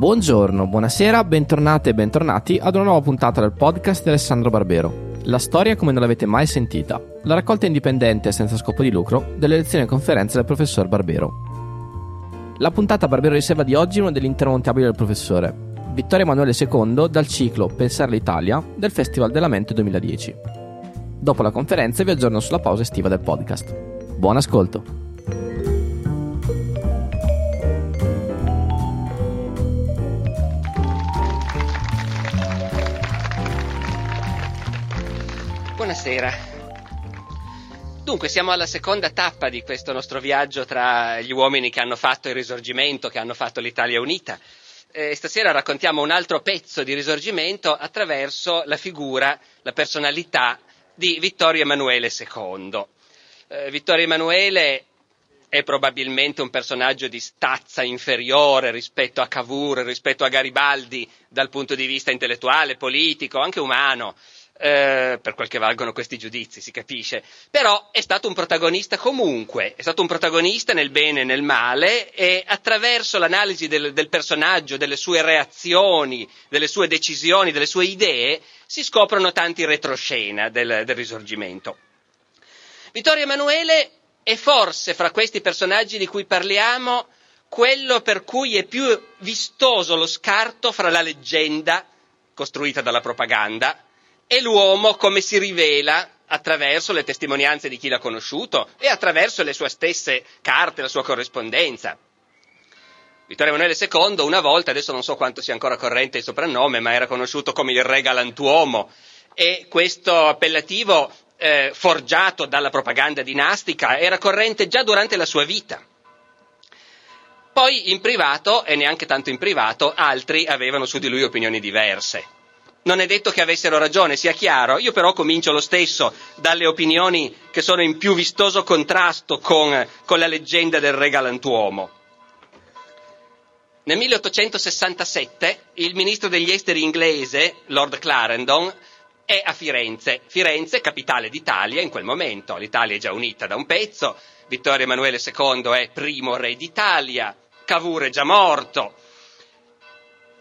Buongiorno, buonasera, bentornate e bentornati ad una nuova puntata del podcast di Alessandro Barbero. La storia come non l'avete mai sentita. La raccolta indipendente senza scopo di lucro delle lezioni e conferenze del professor Barbero. La puntata Barbero riserva di oggi uno degli intermontabili del professore. Vittorio Emanuele II dal ciclo Pensare l'Italia del Festival della Mente 2010. Dopo la conferenza vi aggiorno sulla pausa estiva del podcast. Buon ascolto! Buonasera. Dunque, siamo alla seconda tappa di questo nostro viaggio tra gli uomini che hanno fatto il risorgimento, che hanno fatto l'Italia unita. E stasera raccontiamo un altro pezzo di risorgimento attraverso la figura, la personalità di Vittorio Emanuele II. Eh, Vittorio Emanuele è probabilmente un personaggio di stazza inferiore rispetto a Cavour, rispetto a Garibaldi dal punto di vista intellettuale, politico, anche umano eh, per quel che valgono questi giudizi, si capisce, però è stato un protagonista comunque, è stato un protagonista nel bene e nel male e attraverso l'analisi del, del personaggio, delle sue reazioni, delle sue decisioni, delle sue idee, si scoprono tanti retroscena del, del risorgimento. Vittorio Emanuele è forse fra questi personaggi di cui parliamo quello per cui è più vistoso lo scarto fra la leggenda costruita dalla propaganda e l'uomo come si rivela attraverso le testimonianze di chi l'ha conosciuto e attraverso le sue stesse carte, la sua corrispondenza. Vittorio Emanuele II una volta, adesso non so quanto sia ancora corrente il soprannome, ma era conosciuto come il re galantuomo e questo appellativo eh, forgiato dalla propaganda dinastica era corrente già durante la sua vita. Poi in privato, e neanche tanto in privato, altri avevano su di lui opinioni diverse non è detto che avessero ragione, sia chiaro, io però comincio lo stesso dalle opinioni che sono in più vistoso contrasto con, con la leggenda del re galantuomo. Nel 1867 il ministro degli esteri inglese, Lord Clarendon, è a Firenze. Firenze, capitale d'Italia in quel momento. L'Italia è già unita da un pezzo, Vittorio Emanuele II è primo re d'Italia, Cavour è già morto,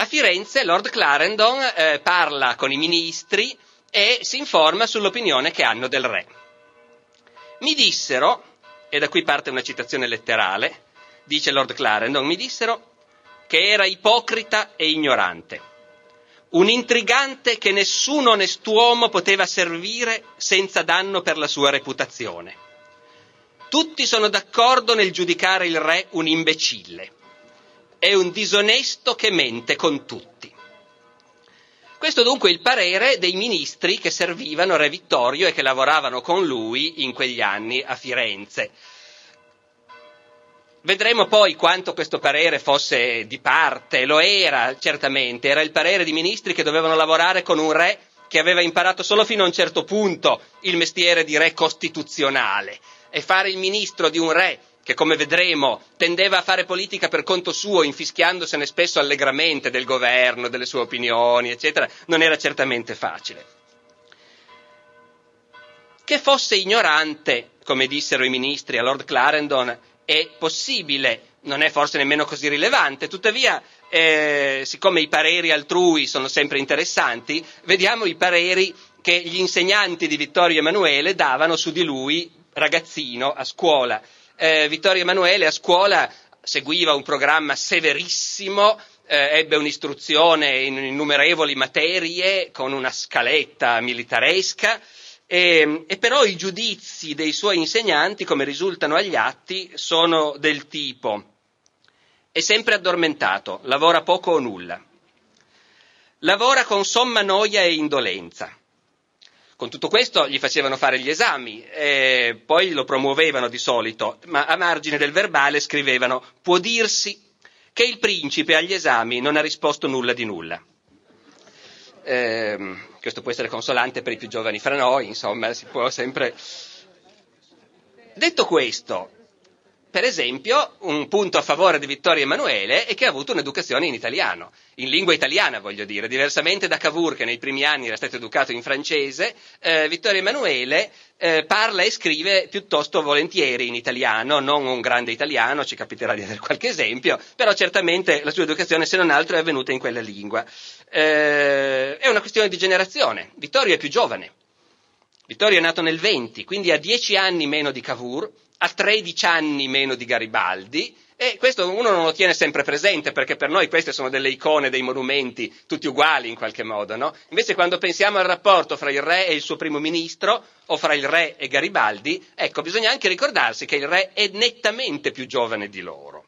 a Firenze Lord Clarendon eh, parla con i ministri e si informa sull'opinione che hanno del re. Mi dissero, e da qui parte una citazione letterale, dice Lord Clarendon, mi dissero che era ipocrita e ignorante, un intrigante che nessun onest'uomo poteva servire senza danno per la sua reputazione. Tutti sono d'accordo nel giudicare il re un imbecille è un disonesto che mente con tutti. Questo dunque è il parere dei ministri che servivano Re Vittorio e che lavoravano con lui in quegli anni a Firenze. Vedremo poi quanto questo parere fosse di parte, lo era certamente, era il parere di ministri che dovevano lavorare con un re che aveva imparato solo fino a un certo punto il mestiere di re costituzionale e fare il ministro di un re che come vedremo tendeva a fare politica per conto suo, infischiandosene spesso allegramente del governo, delle sue opinioni, eccetera, non era certamente facile. Che fosse ignorante, come dissero i ministri a Lord Clarendon, è possibile, non è forse nemmeno così rilevante, tuttavia, eh, siccome i pareri altrui sono sempre interessanti, vediamo i pareri che gli insegnanti di Vittorio Emanuele davano su di lui, ragazzino, a scuola eh, Vittorio Emanuele a scuola seguiva un programma severissimo, eh, ebbe un'istruzione in innumerevoli materie con una scaletta militaresca. E, e, però i giudizi dei suoi insegnanti, come risultano agli atti, sono del tipo è sempre addormentato, lavora poco o nulla, lavora con somma noia e indolenza, con tutto questo gli facevano fare gli esami, e poi lo promuovevano di solito, ma a margine del verbale scrivevano può dirsi che il principe agli esami non ha risposto nulla di nulla. Eh, questo può essere consolante per i più giovani fra noi, insomma, si può sempre. Detto questo, per esempio, un punto a favore di Vittorio Emanuele è che ha avuto un'educazione in italiano, in lingua italiana voglio dire, diversamente da Cavour che nei primi anni era stato educato in francese, eh, Vittorio Emanuele eh, parla e scrive piuttosto volentieri in italiano, non un grande italiano, ci capiterà di avere qualche esempio, però certamente la sua educazione se non altro è avvenuta in quella lingua. Eh, è una questione di generazione, Vittorio è più giovane, Vittorio è nato nel 20, quindi ha 10 anni meno di Cavour, ha 13 anni meno di Garibaldi e questo uno non lo tiene sempre presente perché per noi queste sono delle icone, dei monumenti tutti uguali in qualche modo, no? Invece quando pensiamo al rapporto fra il re e il suo primo ministro o fra il re e Garibaldi, ecco, bisogna anche ricordarsi che il re è nettamente più giovane di loro.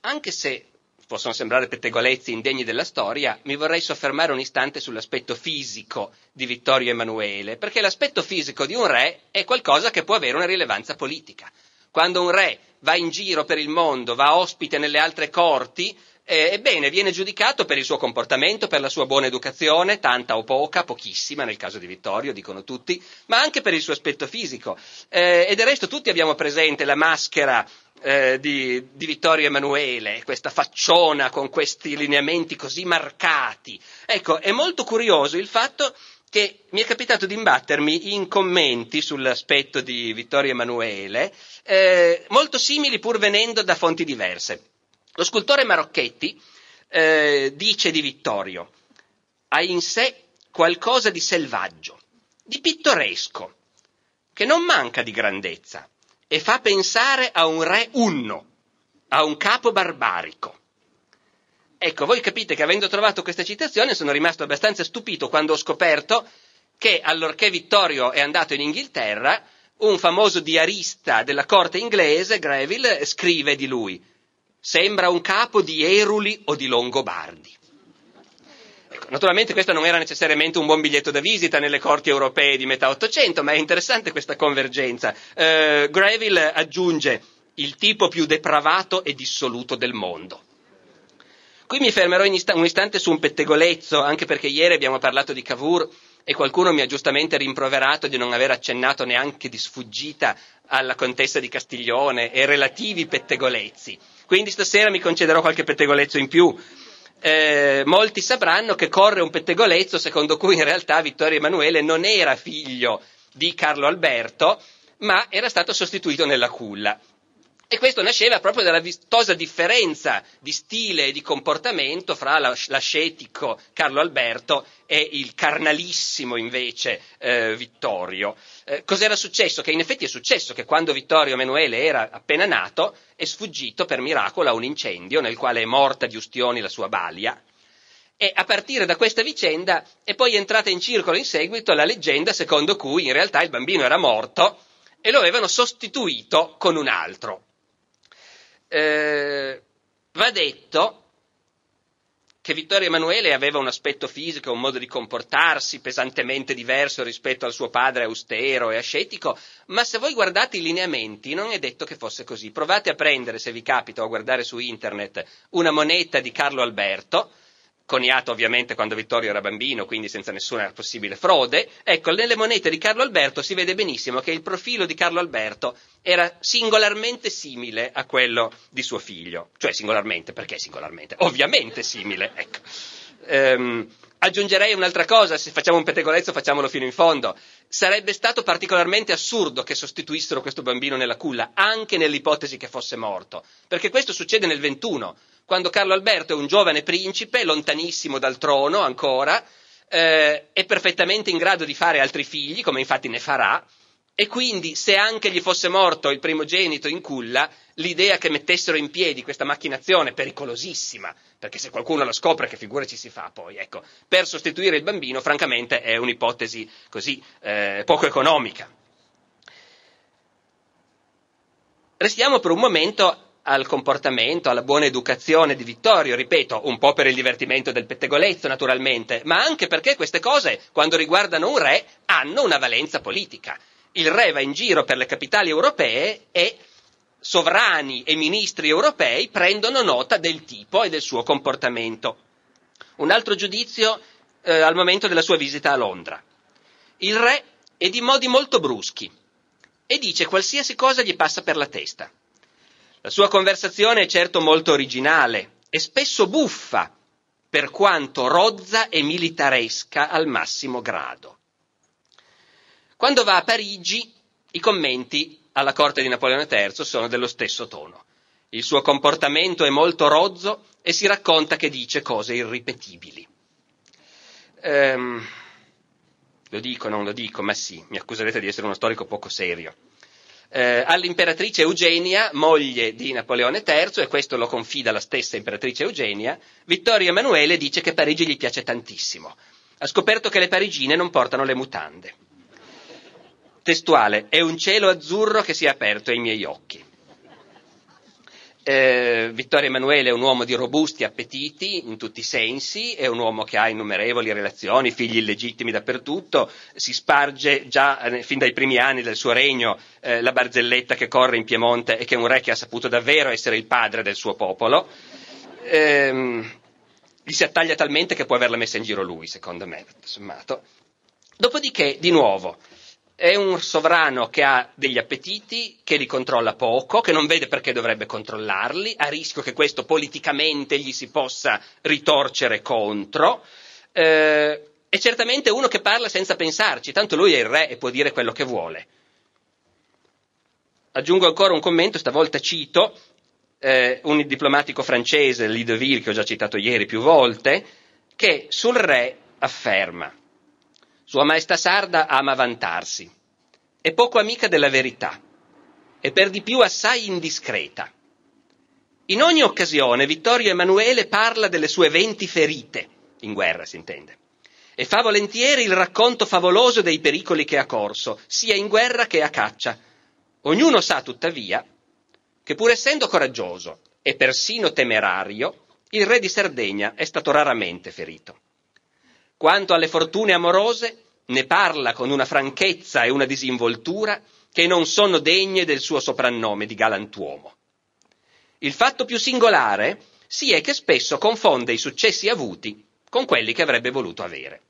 Anche se possono sembrare pettegolezzi indegni della storia, mi vorrei soffermare un istante sull'aspetto fisico di Vittorio Emanuele, perché l'aspetto fisico di un re è qualcosa che può avere una rilevanza politica. Quando un re va in giro per il mondo, va ospite nelle altre corti, eh, ebbene viene giudicato per il suo comportamento, per la sua buona educazione, tanta o poca, pochissima nel caso di Vittorio, dicono tutti, ma anche per il suo aspetto fisico. Eh, e del resto tutti abbiamo presente la maschera eh, di, di, Vittorio Emanuele, questa facciona con questi lineamenti così marcati. Ecco, è molto curioso il fatto che mi è capitato di imbattermi in commenti sull'aspetto di Vittorio Emanuele, eh, molto simili pur venendo da fonti diverse. Lo scultore Marocchetti eh, dice di Vittorio, ha in sé qualcosa di selvaggio, di pittoresco, che non manca di grandezza, e fa pensare a un re unno, a un capo barbarico. Ecco, voi capite che avendo trovato questa citazione sono rimasto abbastanza stupito quando ho scoperto che allorché Vittorio è andato in Inghilterra, un famoso diarista della corte inglese, Greville, scrive di lui, sembra un capo di Eruli o di Longobardi. Naturalmente questo non era necessariamente un buon biglietto da visita nelle corti europee di metà Ottocento, ma è interessante questa convergenza. Uh, Greville aggiunge il tipo più depravato e dissoluto del mondo. Qui mi fermerò un istante su un pettegolezzo, anche perché ieri abbiamo parlato di Cavour e qualcuno mi ha giustamente rimproverato di non aver accennato neanche di sfuggita alla contessa di Castiglione e relativi pettegolezzi. Quindi stasera mi concederò qualche pettegolezzo in più eh, molti sapranno che corre un pettegolezzo secondo cui in realtà Vittorio Emanuele non era figlio di Carlo Alberto, ma era stato sostituito nella culla. E questo nasceva proprio dalla vistosa differenza di stile e di comportamento fra l'ascetico Carlo Alberto e il carnalissimo invece eh, Vittorio. Eh, cos'era successo? Che in effetti è successo che quando Vittorio Emanuele era appena nato è sfuggito per miracolo a un incendio nel quale è morta di ustioni la sua balia. E a partire da questa vicenda è poi entrata in circolo in seguito la leggenda secondo cui in realtà il bambino era morto e lo avevano sostituito con un altro eh, va detto che Vittorio Emanuele aveva un aspetto fisico, un modo di comportarsi pesantemente diverso rispetto al suo padre austero e ascetico, ma se voi guardate i lineamenti non è detto che fosse così. Provate a prendere, se vi capita, o a guardare su internet una moneta di Carlo Alberto, coniato ovviamente quando Vittorio era bambino, quindi senza nessuna possibile frode. Ecco, nelle monete di Carlo Alberto si vede benissimo che il profilo di Carlo Alberto era singolarmente simile a quello di suo figlio. Cioè singolarmente, perché singolarmente? Ovviamente simile, ecco. Ehm, aggiungerei un'altra cosa, se facciamo un pettegolezzo facciamolo fino in fondo. Sarebbe stato particolarmente assurdo che sostituissero questo bambino nella culla, anche nell'ipotesi che fosse morto, perché questo succede nel 21 quando Carlo Alberto è un giovane principe, lontanissimo dal trono ancora, eh, è perfettamente in grado di fare altri figli, come infatti ne farà, e quindi se anche gli fosse morto il primogenito in culla, l'idea che mettessero in piedi questa macchinazione pericolosissima, perché se qualcuno la scopre che figura ci si fa poi, ecco, per sostituire il bambino, francamente è un'ipotesi così eh, poco economica. Restiamo per un momento al comportamento, alla buona educazione di Vittorio, ripeto, un po' per il divertimento del pettegolezzo naturalmente, ma anche perché queste cose, quando riguardano un re, hanno una valenza politica. Il re va in giro per le capitali europee e sovrani e ministri europei prendono nota del tipo e del suo comportamento. Un altro giudizio eh, al momento della sua visita a Londra. Il re è di modi molto bruschi, e dice qualsiasi cosa gli passa per la testa. La sua conversazione è certo molto originale e spesso buffa, per quanto rozza e militaresca al massimo grado. Quando va a Parigi, i commenti alla corte di Napoleone III sono dello stesso tono. Il suo comportamento è molto rozzo e si racconta che dice cose irripetibili. Ehm, lo dico, non lo dico, ma sì, mi accuserete di essere uno storico poco serio. Eh, all'imperatrice Eugenia, moglie di Napoleone III, e questo lo confida la stessa imperatrice Eugenia, Vittorio Emanuele dice che Parigi gli piace tantissimo. Ha scoperto che le parigine non portano le mutande. Testuale, è un cielo azzurro che si è aperto ai miei occhi. Eh, Vittorio Emanuele è un uomo di robusti appetiti in tutti i sensi, è un uomo che ha innumerevoli relazioni, figli illegittimi dappertutto, si sparge già eh, fin dai primi anni del suo regno eh, la barzelletta che corre in Piemonte e che è un re che ha saputo davvero essere il padre del suo popolo. Ehm, gli si attaglia talmente che può averla messa in giro lui, secondo me, sommato. Dopodiché, di nuovo, è un sovrano che ha degli appetiti, che li controlla poco, che non vede perché dovrebbe controllarli, a rischio che questo politicamente gli si possa ritorcere contro. Eh, è certamente uno che parla senza pensarci, tanto lui è il re e può dire quello che vuole. Aggiungo ancora un commento, stavolta cito eh, un diplomatico francese, Lideville, che ho già citato ieri più volte, che sul re afferma sua Maestà Sarda ama vantarsi. È poco amica della verità e per di più assai indiscreta. In ogni occasione Vittorio Emanuele parla delle sue venti ferite, in guerra si intende, e fa volentieri il racconto favoloso dei pericoli che ha corso, sia in guerra che a caccia. Ognuno sa, tuttavia, che pur essendo coraggioso e persino temerario, il re di Sardegna è stato raramente ferito. Quanto alle fortune amorose, ne parla con una franchezza e una disinvoltura che non sono degne del suo soprannome di galantuomo. Il fatto più singolare si è che spesso confonde i successi avuti con quelli che avrebbe voluto avere.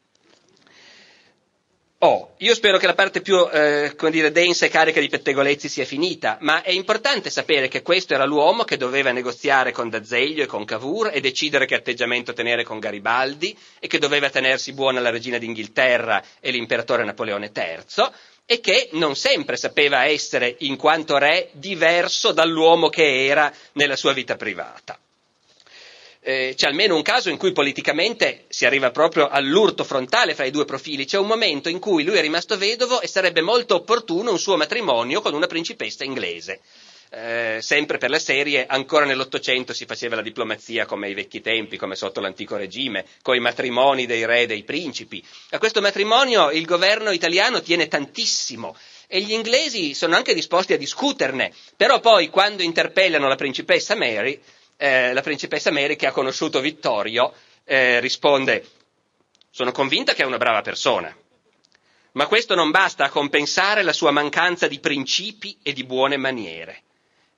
Oh, io spero che la parte più eh, dire, densa e carica di pettegolezzi sia finita, ma è importante sapere che questo era l'uomo che doveva negoziare con D'Azeglio e con Cavour e decidere che atteggiamento tenere con Garibaldi e che doveva tenersi buona la regina d'Inghilterra e l'imperatore Napoleone III e che non sempre sapeva essere, in quanto re, diverso dall'uomo che era nella sua vita privata eh, c'è almeno un caso in cui politicamente si arriva proprio all'urto frontale fra i due profili. C'è un momento in cui lui è rimasto vedovo e sarebbe molto opportuno un suo matrimonio con una principessa inglese. Eh, sempre per la serie, ancora nell'Ottocento si faceva la diplomazia come ai vecchi tempi, come sotto l'antico regime, con i matrimoni dei re e dei principi. A questo matrimonio il governo italiano tiene tantissimo e gli inglesi sono anche disposti a discuterne, però poi quando interpellano la principessa Mary eh, la principessa Mary che ha conosciuto Vittorio eh, risponde sono convinta che è una brava persona, ma questo non basta a compensare la sua mancanza di principi e di buone maniere.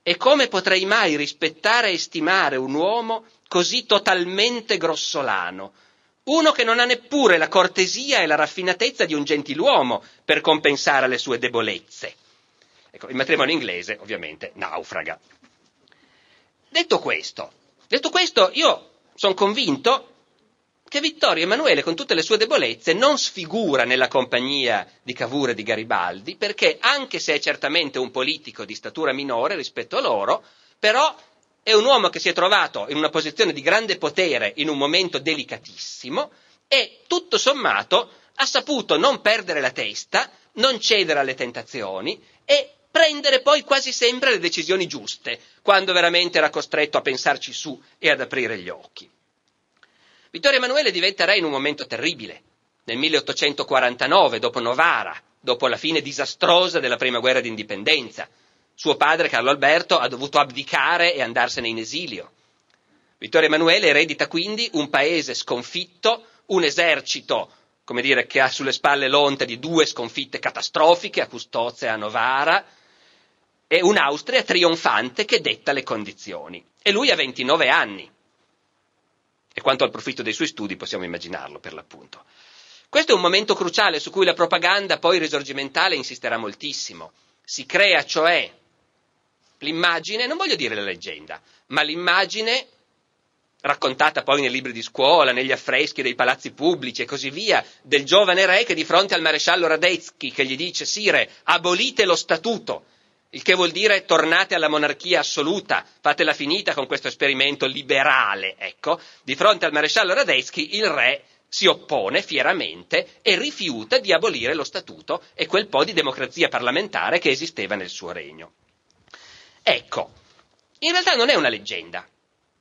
E come potrei mai rispettare e stimare un uomo così totalmente grossolano? Uno che non ha neppure la cortesia e la raffinatezza di un gentiluomo per compensare le sue debolezze. Ecco, il matrimonio inglese ovviamente naufraga. Detto questo, detto questo io sono convinto che Vittorio Emanuele, con tutte le sue debolezze, non sfigura nella compagnia di Cavour e di Garibaldi, perché anche se è certamente un politico di statura minore rispetto a loro, però è un uomo che si è trovato in una posizione di grande potere in un momento delicatissimo e tutto sommato ha saputo non perdere la testa, non cedere alle tentazioni e prendere poi quasi sempre le decisioni giuste, quando veramente era costretto a pensarci su e ad aprire gli occhi. Vittorio Emanuele diventa re in un momento terribile, nel 1849, dopo Novara, dopo la fine disastrosa della prima guerra d'indipendenza. Suo padre, Carlo Alberto, ha dovuto abdicare e andarsene in esilio. Vittorio Emanuele eredita quindi un paese sconfitto, un esercito come dire, che ha sulle spalle l'onta di due sconfitte catastrofiche a Custozza e a Novara, è un'Austria trionfante che detta le condizioni. E lui ha 29 anni. E quanto al profitto dei suoi studi possiamo immaginarlo, per l'appunto. Questo è un momento cruciale su cui la propaganda poi risorgimentale insisterà moltissimo. Si crea cioè l'immagine, non voglio dire la leggenda, ma l'immagine raccontata poi nei libri di scuola, negli affreschi dei palazzi pubblici e così via, del giovane re che di fronte al maresciallo Radetzky che gli dice Sire, abolite lo statuto, il che vuol dire tornate alla monarchia assoluta, fatela finita con questo esperimento liberale, ecco, di fronte al maresciallo Radetzky il re si oppone fieramente e rifiuta di abolire lo statuto e quel po' di democrazia parlamentare che esisteva nel suo regno. Ecco, in realtà non è una leggenda,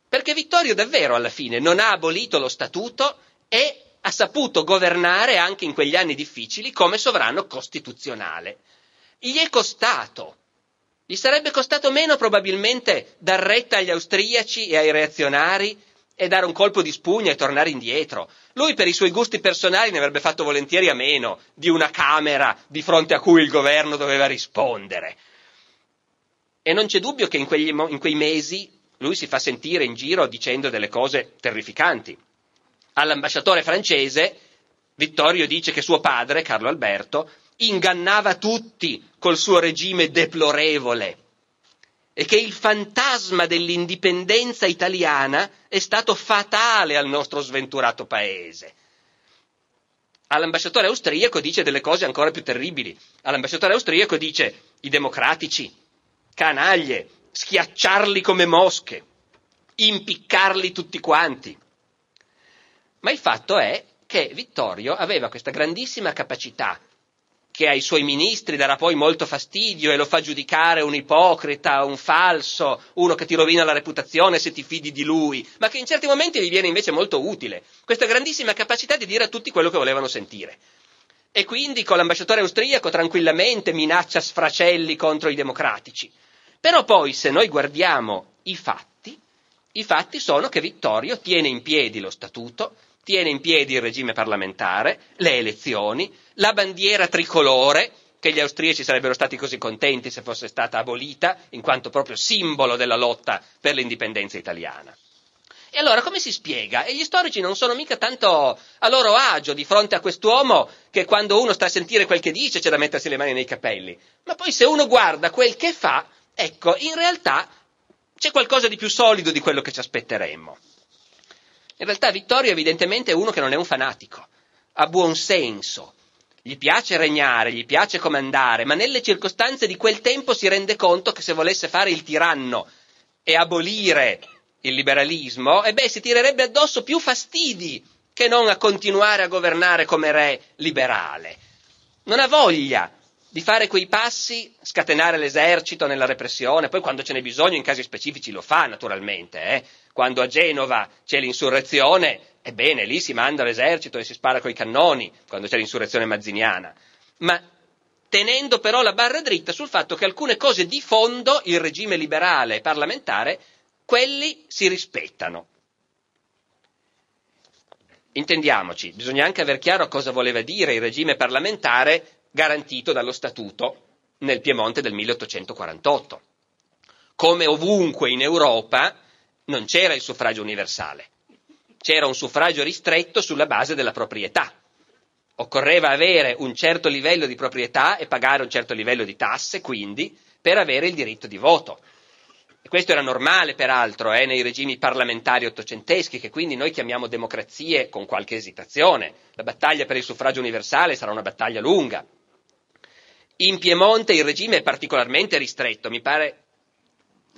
perché Vittorio davvero alla fine non ha abolito lo statuto e ha saputo governare anche in quegli anni difficili come sovrano costituzionale. Gli è costato. Gli sarebbe costato meno probabilmente dar retta agli austriaci e ai reazionari e dare un colpo di spugna e tornare indietro. Lui per i suoi gusti personali ne avrebbe fatto volentieri a meno di una Camera di fronte a cui il governo doveva rispondere. E non c'è dubbio che in, quegli, in quei mesi lui si fa sentire in giro dicendo delle cose terrificanti. All'ambasciatore francese Vittorio dice che suo padre, Carlo Alberto, ingannava tutti col suo regime deplorevole e che il fantasma dell'indipendenza italiana è stato fatale al nostro sventurato paese. All'ambasciatore austriaco dice delle cose ancora più terribili. All'ambasciatore austriaco dice i democratici, canaglie, schiacciarli come mosche, impiccarli tutti quanti. Ma il fatto è che Vittorio aveva questa grandissima capacità che ai suoi ministri darà poi molto fastidio e lo fa giudicare un ipocrita, un falso, uno che ti rovina la reputazione se ti fidi di lui, ma che in certi momenti gli viene invece molto utile, questa grandissima capacità di dire a tutti quello che volevano sentire. E quindi con l'ambasciatore austriaco tranquillamente minaccia sfracelli contro i democratici. Però poi se noi guardiamo i fatti, i fatti sono che Vittorio tiene in piedi lo statuto, tiene in piedi il regime parlamentare, le elezioni, la bandiera tricolore, che gli austriaci sarebbero stati così contenti se fosse stata abolita, in quanto proprio simbolo della lotta per l'indipendenza italiana. E allora come si spiega? E gli storici non sono mica tanto a loro agio di fronte a quest'uomo che quando uno sta a sentire quel che dice c'è da mettersi le mani nei capelli. Ma poi se uno guarda quel che fa, Ecco, in realtà c'è qualcosa di più solido di quello che ci aspetteremmo. In realtà Vittorio evidentemente è uno che non è un fanatico, ha buon senso, gli piace regnare, gli piace comandare, ma nelle circostanze di quel tempo si rende conto che se volesse fare il tiranno e abolire il liberalismo, e beh, si tirerebbe addosso più fastidi che non a continuare a governare come re liberale. Non ha voglia di fare quei passi, scatenare l'esercito nella repressione, poi quando ce n'è bisogno in casi specifici lo fa naturalmente, eh? Quando a Genova c'è l'insurrezione, ebbene lì si manda l'esercito e si spara coi cannoni, quando c'è l'insurrezione mazziniana, ma tenendo però la barra dritta sul fatto che alcune cose di fondo il regime liberale e parlamentare, quelli si rispettano. Intendiamoci, bisogna anche aver chiaro cosa voleva dire il regime parlamentare garantito dallo Statuto nel Piemonte del 1848. Come ovunque in Europa non c'era il suffragio universale, c'era un suffragio ristretto sulla base della proprietà. Occorreva avere un certo livello di proprietà e pagare un certo livello di tasse, quindi, per avere il diritto di voto. E questo era normale, peraltro, eh, nei regimi parlamentari ottocenteschi, che quindi noi chiamiamo democrazie con qualche esitazione. La battaglia per il suffragio universale sarà una battaglia lunga, in Piemonte il regime è particolarmente ristretto, mi pare,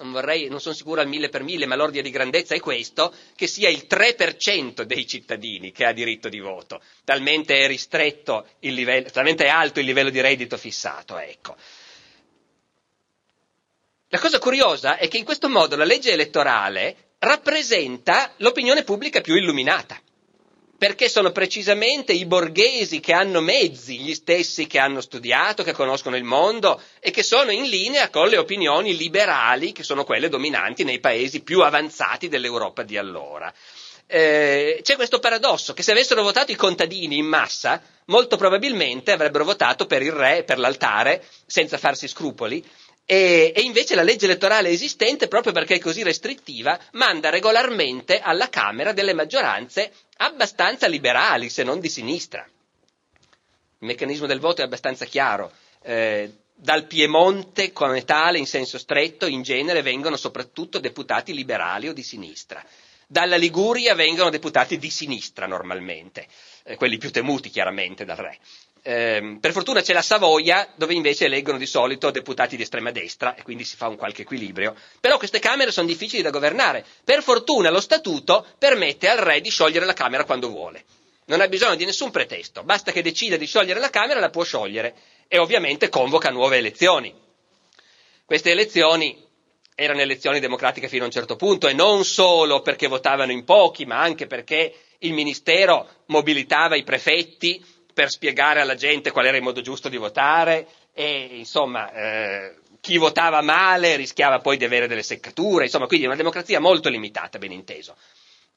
non vorrei, non sono sicuro al mille per mille, ma l'ordine di grandezza è questo, che sia il 3% dei cittadini che ha diritto di voto. Talmente è ristretto il livello, talmente è alto il livello di reddito fissato, ecco. La cosa curiosa è che in questo modo la legge elettorale rappresenta l'opinione pubblica più illuminata perché sono precisamente i borghesi che hanno mezzi, gli stessi che hanno studiato, che conoscono il mondo e che sono in linea con le opinioni liberali, che sono quelle dominanti nei paesi più avanzati dell'Europa di allora. Eh, c'è questo paradosso che se avessero votato i contadini in massa, molto probabilmente avrebbero votato per il re, per l'altare, senza farsi scrupoli, e, e, invece la legge elettorale esistente, proprio perché è così restrittiva, manda regolarmente alla Camera delle maggioranze abbastanza liberali, se non di sinistra. Il meccanismo del voto è abbastanza chiaro. Eh, Dal Piemonte come tale, in senso stretto, in genere vengono soprattutto deputati liberali o di sinistra. Dalla Liguria vengono deputati di sinistra normalmente, eh, quelli più temuti chiaramente dal re. Eh, per fortuna c'è la Savoia, dove invece eleggono di solito deputati di estrema destra e quindi si fa un qualche equilibrio. Però queste Camere sono difficili da governare. Per fortuna lo Statuto permette al re di sciogliere la Camera quando vuole. Non ha bisogno di nessun pretesto, basta che decida di sciogliere la Camera, la può sciogliere e ovviamente convoca nuove elezioni. Queste elezioni erano elezioni democratiche fino a un certo punto e non solo perché votavano in pochi, ma anche perché il Ministero mobilitava i prefetti per spiegare alla gente qual era il modo giusto di votare e insomma eh, chi votava male rischiava poi di avere delle seccature, insomma quindi è una democrazia molto limitata, ben inteso.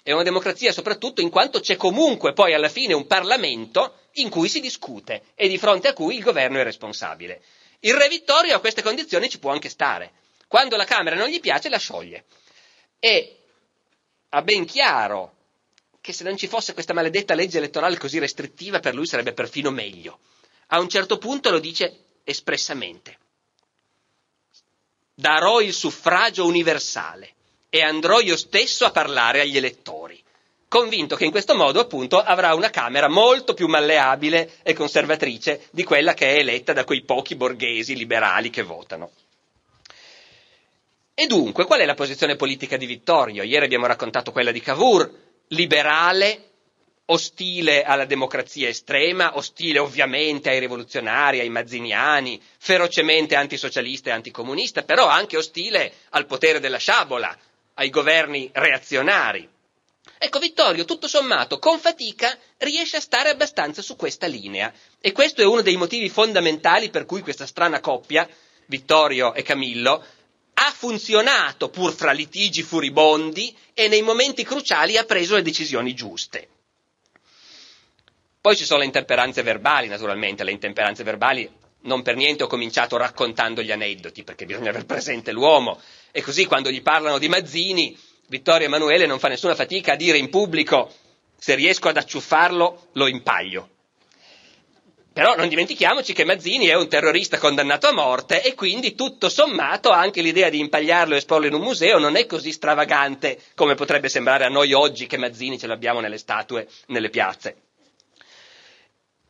È una democrazia soprattutto in quanto c'è comunque poi alla fine un Parlamento in cui si discute e di fronte a cui il governo è responsabile. Il Re Vittorio a queste condizioni ci può anche stare quando la Camera non gli piace, la scioglie. E ha ben chiaro che se non ci fosse questa maledetta legge elettorale così restrittiva, per lui sarebbe perfino meglio. A un certo punto lo dice espressamente. Darò il suffragio universale e andrò io stesso a parlare agli elettori, convinto che in questo modo appunto avrà una Camera molto più malleabile e conservatrice di quella che è eletta da quei pochi borghesi liberali che votano. E dunque, qual è la posizione politica di Vittorio? Ieri abbiamo raccontato quella di Cavour, liberale, ostile alla democrazia estrema, ostile ovviamente ai rivoluzionari, ai mazziniani, ferocemente antisocialista e anticomunista, però anche ostile al potere della sciabola, ai governi reazionari. Ecco, Vittorio, tutto sommato, con fatica riesce a stare abbastanza su questa linea e questo è uno dei motivi fondamentali per cui questa strana coppia, Vittorio e Camillo, ha funzionato pur fra litigi furibondi e nei momenti cruciali ha preso le decisioni giuste. Poi ci sono le intemperanze verbali, naturalmente, le intemperanze verbali non per niente ho cominciato raccontando gli aneddoti, perché bisogna aver presente l'uomo, e così quando gli parlano di Mazzini, Vittorio Emanuele non fa nessuna fatica a dire in pubblico se riesco ad acciuffarlo lo impaglio. Però non dimentichiamoci che Mazzini è un terrorista condannato a morte e quindi tutto sommato anche l'idea di impagliarlo e esporlo in un museo non è così stravagante come potrebbe sembrare a noi oggi che Mazzini ce l'abbiamo nelle statue, nelle piazze.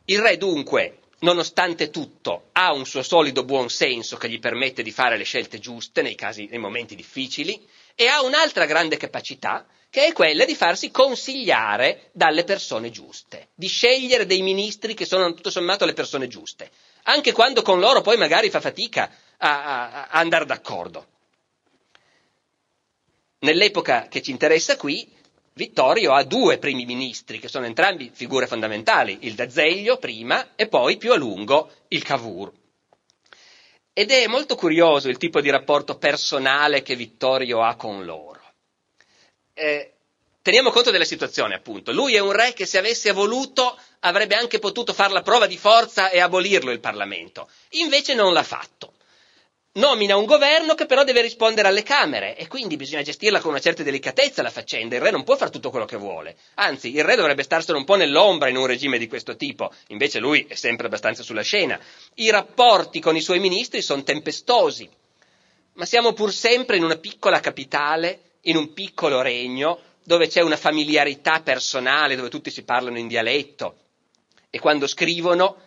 Il re dunque, nonostante tutto, ha un suo solido buon senso che gli permette di fare le scelte giuste nei, casi, nei momenti difficili e ha un'altra grande capacità che è quella di farsi consigliare dalle persone giuste, di scegliere dei ministri che sono tutto sommato le persone giuste, anche quando con loro poi magari fa fatica a, a, a andare d'accordo. Nell'epoca che ci interessa qui, Vittorio ha due primi ministri, che sono entrambi figure fondamentali, il D'Azeglio prima e poi più a lungo il Cavour. Ed è molto curioso il tipo di rapporto personale che Vittorio ha con loro eh, teniamo conto della situazione, appunto. Lui è un re che se avesse voluto avrebbe anche potuto fare la prova di forza e abolirlo il Parlamento. Invece non l'ha fatto. Nomina un governo che però deve rispondere alle Camere e quindi bisogna gestirla con una certa delicatezza la faccenda. Il re non può fare tutto quello che vuole. Anzi, il re dovrebbe starsene un po' nell'ombra in un regime di questo tipo. Invece lui è sempre abbastanza sulla scena. I rapporti con i suoi ministri sono tempestosi. Ma siamo pur sempre in una piccola capitale in un piccolo regno dove c'è una familiarità personale, dove tutti si parlano in dialetto e quando scrivono,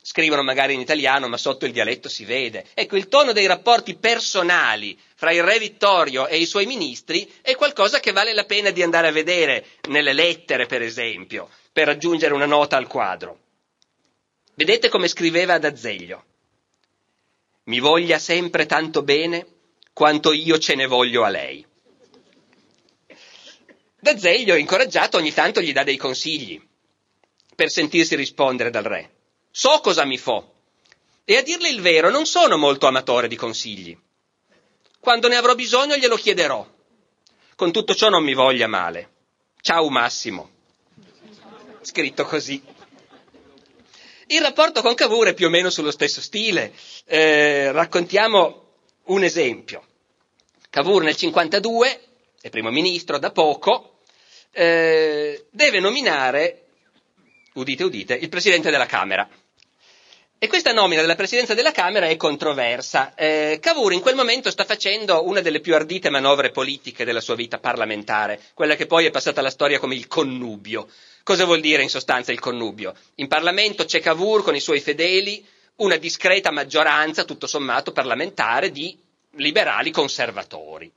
scrivono magari in italiano, ma sotto il dialetto si vede. Ecco, il tono dei rapporti personali fra il re Vittorio e i suoi ministri è qualcosa che vale la pena di andare a vedere nelle lettere, per esempio, per aggiungere una nota al quadro. Vedete come scriveva ad Azeglio. Mi voglia sempre tanto bene quanto io ce ne voglio a lei. D'Azeglio, incoraggiato, ogni tanto gli dà dei consigli per sentirsi rispondere dal re. So cosa mi fo. E a dirle il vero, non sono molto amatore di consigli. Quando ne avrò bisogno glielo chiederò. Con tutto ciò non mi voglia male. Ciao Massimo. Scritto così. Il rapporto con Cavour è più o meno sullo stesso stile. Eh, raccontiamo un esempio. Cavour nel 52 è primo ministro da poco, eh, deve nominare, udite udite, il presidente della Camera. E questa nomina della presidenza della Camera è controversa. Eh, Cavour in quel momento sta facendo una delle più ardite manovre politiche della sua vita parlamentare, quella che poi è passata alla storia come il connubio. Cosa vuol dire in sostanza il connubio? In Parlamento c'è Cavour con i suoi fedeli, una discreta maggioranza, tutto sommato, parlamentare di liberali conservatori.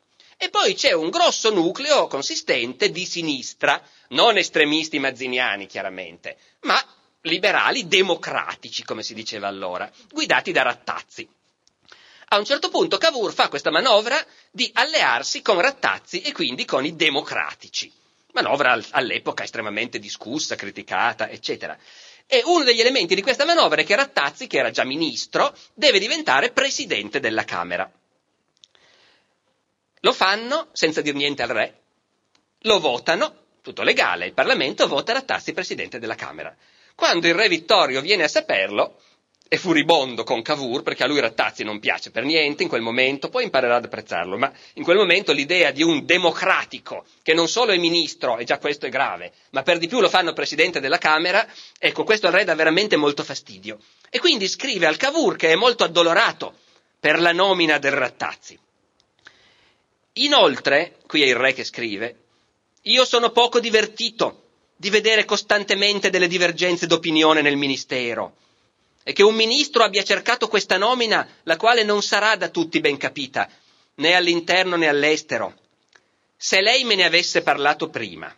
E poi c'è un grosso nucleo consistente di sinistra, non estremisti mazziniani chiaramente, ma liberali democratici, come si diceva allora, guidati da Rattazzi. A un certo punto Cavour fa questa manovra di allearsi con Rattazzi e quindi con i democratici. Manovra all'epoca estremamente discussa, criticata, eccetera. E uno degli elementi di questa manovra è che Rattazzi, che era già ministro, deve diventare presidente della Camera. Lo fanno senza dir niente al re, lo votano, tutto legale, il Parlamento vota Rattazzi presidente della Camera. Quando il re Vittorio viene a saperlo, è furibondo con Cavour, perché a lui Rattazzi non piace per niente in quel momento, poi imparerà ad apprezzarlo, ma in quel momento l'idea di un democratico, che non solo è ministro, e già questo è grave, ma per di più lo fanno presidente della Camera, ecco, questo al re dà veramente molto fastidio. E quindi scrive al Cavour, che è molto addolorato per la nomina del Rattazzi. Inoltre, qui è il re che scrive, io sono poco divertito di vedere costantemente delle divergenze d'opinione nel ministero e che un ministro abbia cercato questa nomina, la quale non sarà da tutti ben capita, né all'interno né all'estero. Se lei me ne avesse parlato prima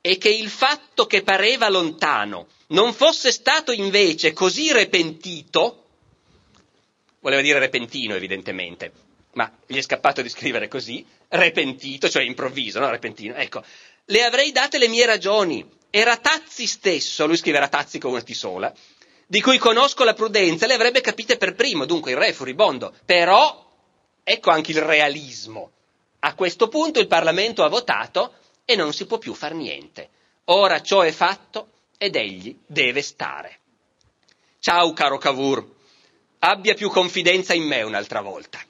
e che il fatto che pareva lontano non fosse stato invece così repentito, voleva dire repentino evidentemente, ma gli è scappato di scrivere così, repentito, cioè improvviso, no? Repentino, ecco, le avrei date le mie ragioni. E Ratazzi stesso, lui scrive Ratazzi con una T sola, di cui conosco la prudenza, le avrebbe capite per primo, dunque il re è furibondo. Però, ecco anche il realismo. A questo punto il Parlamento ha votato e non si può più far niente. Ora ciò è fatto ed egli deve stare. Ciao caro Cavour, abbia più confidenza in me un'altra volta.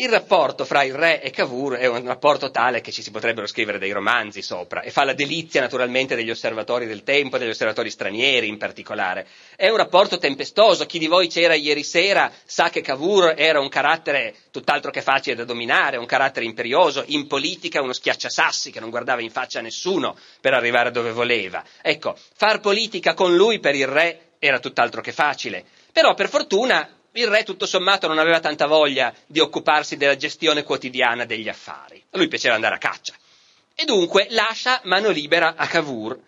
Il rapporto fra il re e Cavour è un rapporto tale che ci si potrebbero scrivere dei romanzi sopra e fa la delizia naturalmente degli osservatori del tempo, degli osservatori stranieri in particolare. È un rapporto tempestoso, chi di voi c'era ieri sera sa che Cavour era un carattere tutt'altro che facile da dominare, un carattere imperioso, in politica uno schiacciasassi che non guardava in faccia a nessuno per arrivare dove voleva. Ecco, far politica con lui per il re era tutt'altro che facile. Però per fortuna il re tutto sommato non aveva tanta voglia di occuparsi della gestione quotidiana degli affari. A lui piaceva andare a caccia. E dunque lascia mano libera a Cavour,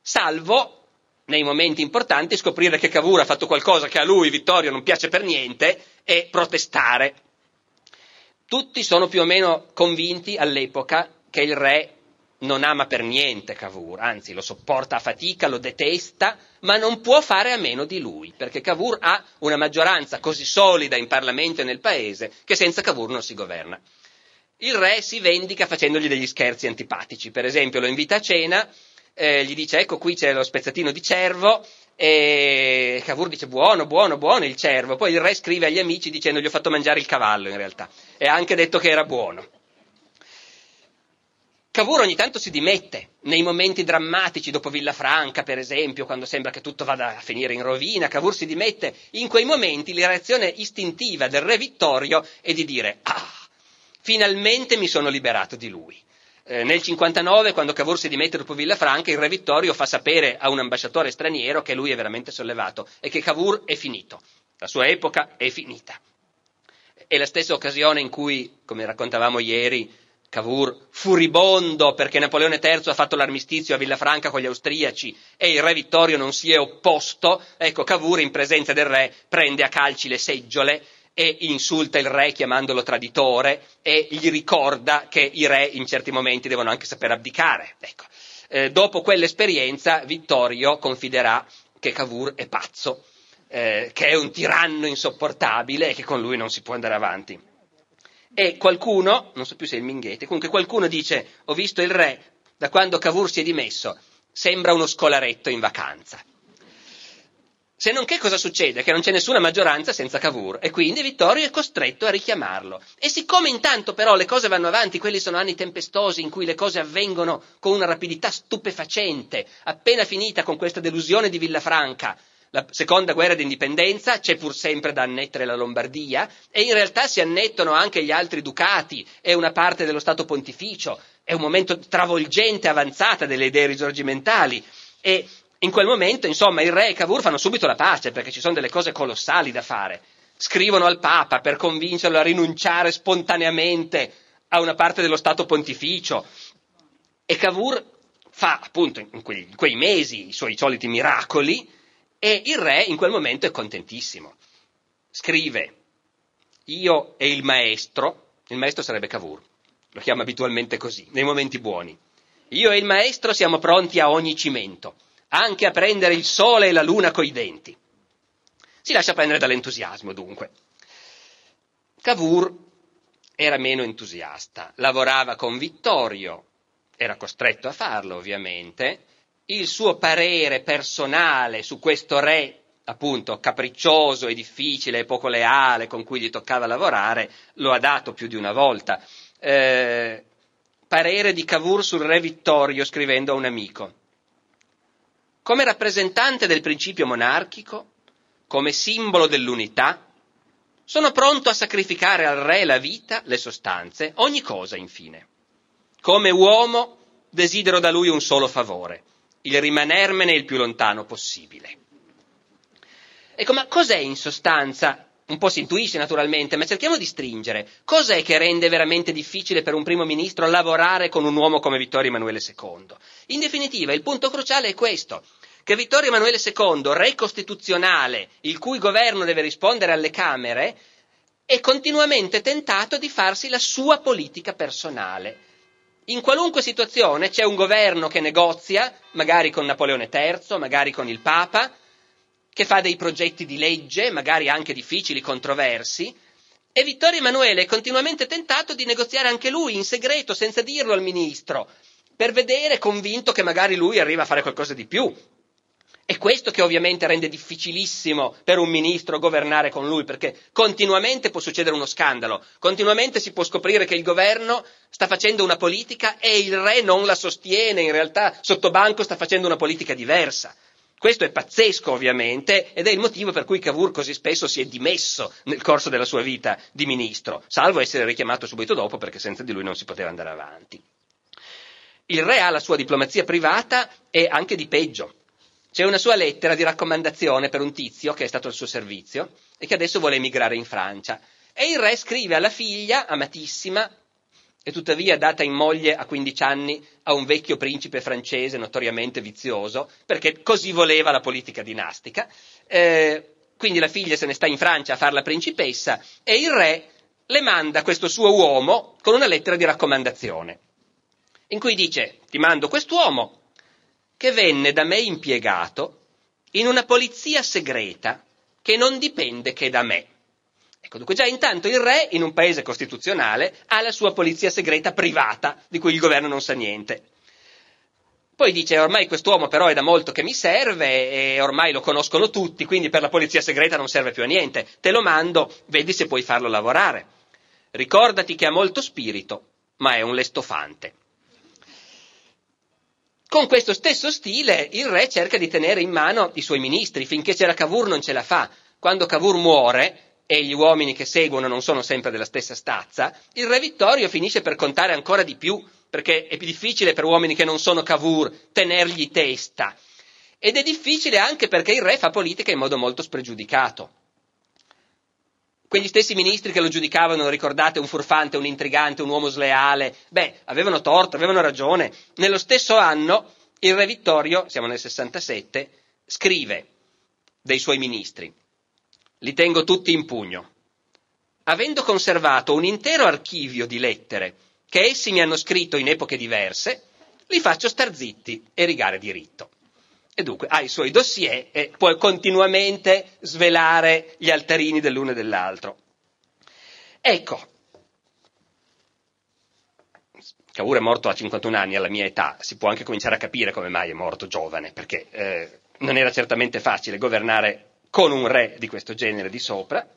salvo nei momenti importanti scoprire che Cavour ha fatto qualcosa che a lui, Vittorio, non piace per niente e protestare. Tutti sono più o meno convinti all'epoca che il re non ama per niente Cavour, anzi lo sopporta a fatica, lo detesta, ma non può fare a meno di lui, perché Cavour ha una maggioranza così solida in Parlamento e nel paese che senza Cavour non si governa. Il re si vendica facendogli degli scherzi antipatici, per esempio lo invita a cena, eh, gli dice ecco qui c'è lo spezzatino di cervo e Cavour dice buono, buono, buono il cervo, poi il re scrive agli amici dicendo gli ho fatto mangiare il cavallo in realtà e ha anche detto che era buono. Cavour ogni tanto si dimette, nei momenti drammatici, dopo Villafranca per esempio, quando sembra che tutto vada a finire in rovina, Cavour si dimette, in quei momenti la reazione istintiva del re Vittorio è di dire ah, finalmente mi sono liberato di lui. Eh, nel 59, quando Cavour si dimette dopo Villafranca, il re Vittorio fa sapere a un ambasciatore straniero che lui è veramente sollevato e che Cavour è finito, la sua epoca è finita. È la stessa occasione in cui, come raccontavamo ieri, Cavour, furibondo perché Napoleone III ha fatto l'armistizio a Villafranca con gli austriaci e il re Vittorio non si è opposto, ecco Cavour in presenza del re prende a calci le seggiole e insulta il re chiamandolo traditore e gli ricorda che i re in certi momenti devono anche saper abdicare. Ecco. Eh, dopo quell'esperienza Vittorio confiderà che Cavour è pazzo, eh, che è un tiranno insopportabile e che con lui non si può andare avanti. E qualcuno, non so più se è il Minghete, comunque qualcuno dice, ho visto il re da quando Cavour si è dimesso, sembra uno scolaretto in vacanza. Se non che cosa succede? Che non c'è nessuna maggioranza senza Cavour e quindi Vittorio è costretto a richiamarlo. E siccome intanto però le cose vanno avanti, quelli sono anni tempestosi in cui le cose avvengono con una rapidità stupefacente, appena finita con questa delusione di Villafranca, la seconda guerra d'indipendenza, c'è pur sempre da annettere la Lombardia e in realtà si annettono anche gli altri ducati e una parte dello Stato pontificio. È un momento travolgente, avanzata delle idee risorgimentali e in quel momento, insomma, il re e Cavour fanno subito la pace perché ci sono delle cose colossali da fare. Scrivono al Papa per convincerlo a rinunciare spontaneamente a una parte dello Stato pontificio. E Cavour fa appunto in quei, in quei mesi i suoi soliti miracoli e il re in quel momento è contentissimo. Scrive, io e il maestro, il maestro sarebbe Cavour, lo chiama abitualmente così, nei momenti buoni. Io e il maestro siamo pronti a ogni cimento anche a prendere il sole e la luna coi denti. Si lascia prendere dall'entusiasmo, dunque. Cavour era meno entusiasta, lavorava con Vittorio, era costretto a farlo ovviamente, il suo parere personale su questo re, appunto, capriccioso e difficile e poco leale con cui gli toccava lavorare, lo ha dato più di una volta. Eh, parere di Cavour sul re Vittorio scrivendo a un amico come rappresentante del principio monarchico, come simbolo dell'unità, sono pronto a sacrificare al re la vita, le sostanze, ogni cosa infine. Come uomo desidero da lui un solo favore, il rimanermene il più lontano possibile. Ecco, ma cos'è in sostanza? Un po' si intuisce naturalmente, ma cerchiamo di stringere. Cos'è che rende veramente difficile per un primo ministro lavorare con un uomo come Vittorio Emanuele II? In definitiva, il punto cruciale è questo che Vittorio Emanuele II, re costituzionale, il cui governo deve rispondere alle Camere, è continuamente tentato di farsi la sua politica personale. In qualunque situazione c'è un governo che negozia, magari con Napoleone III, magari con il Papa, che fa dei progetti di legge, magari anche difficili, controversi, e Vittorio Emanuele è continuamente tentato di negoziare anche lui in segreto, senza dirlo al ministro, per vedere convinto che magari lui arriva a fare qualcosa di più, è questo che ovviamente rende difficilissimo per un ministro governare con lui, perché continuamente può succedere uno scandalo, continuamente si può scoprire che il governo sta facendo una politica e il re non la sostiene, in realtà sotto banco sta facendo una politica diversa. Questo è pazzesco ovviamente ed è il motivo per cui Cavour così spesso si è dimesso nel corso della sua vita di ministro, salvo essere richiamato subito dopo perché senza di lui non si poteva andare avanti. Il re ha la sua diplomazia privata e anche di peggio. C'è una sua lettera di raccomandazione per un tizio che è stato al suo servizio e che adesso vuole emigrare in Francia. E il re scrive alla figlia, amatissima, e tuttavia data in moglie a 15 anni a un vecchio principe francese notoriamente vizioso, perché così voleva la politica dinastica. Eh, quindi la figlia se ne sta in Francia a fare la principessa e il re le manda questo suo uomo con una lettera di raccomandazione, in cui dice ti mando quest'uomo, che venne da me impiegato in una polizia segreta che non dipende che da me. Ecco, dunque già intanto il re, in un paese costituzionale, ha la sua polizia segreta privata, di cui il governo non sa niente. Poi dice, ormai quest'uomo però è da molto che mi serve e ormai lo conoscono tutti, quindi per la polizia segreta non serve più a niente. Te lo mando, vedi se puoi farlo lavorare. Ricordati che ha molto spirito, ma è un lestofante. Con questo stesso stile il re cerca di tenere in mano i suoi ministri, finché c'era Cavour non ce la fa. Quando Cavour muore, e gli uomini che seguono non sono sempre della stessa stazza, il re Vittorio finisce per contare ancora di più, perché è più difficile per uomini che non sono Cavour tenergli testa. Ed è difficile anche perché il re fa politica in modo molto spregiudicato. Quegli stessi ministri che lo giudicavano, ricordate, un furfante, un intrigante, un uomo sleale, beh, avevano torto, avevano ragione. Nello stesso anno il re Vittorio, siamo nel 67, scrive dei suoi ministri, li tengo tutti in pugno. Avendo conservato un intero archivio di lettere che essi mi hanno scritto in epoche diverse, li faccio star zitti e rigare diritto e dunque ha i suoi dossier e può continuamente svelare gli altarini dell'uno e dell'altro. Ecco, Cavour è morto a 51 anni, alla mia età, si può anche cominciare a capire come mai è morto giovane, perché eh, non era certamente facile governare con un re di questo genere di sopra,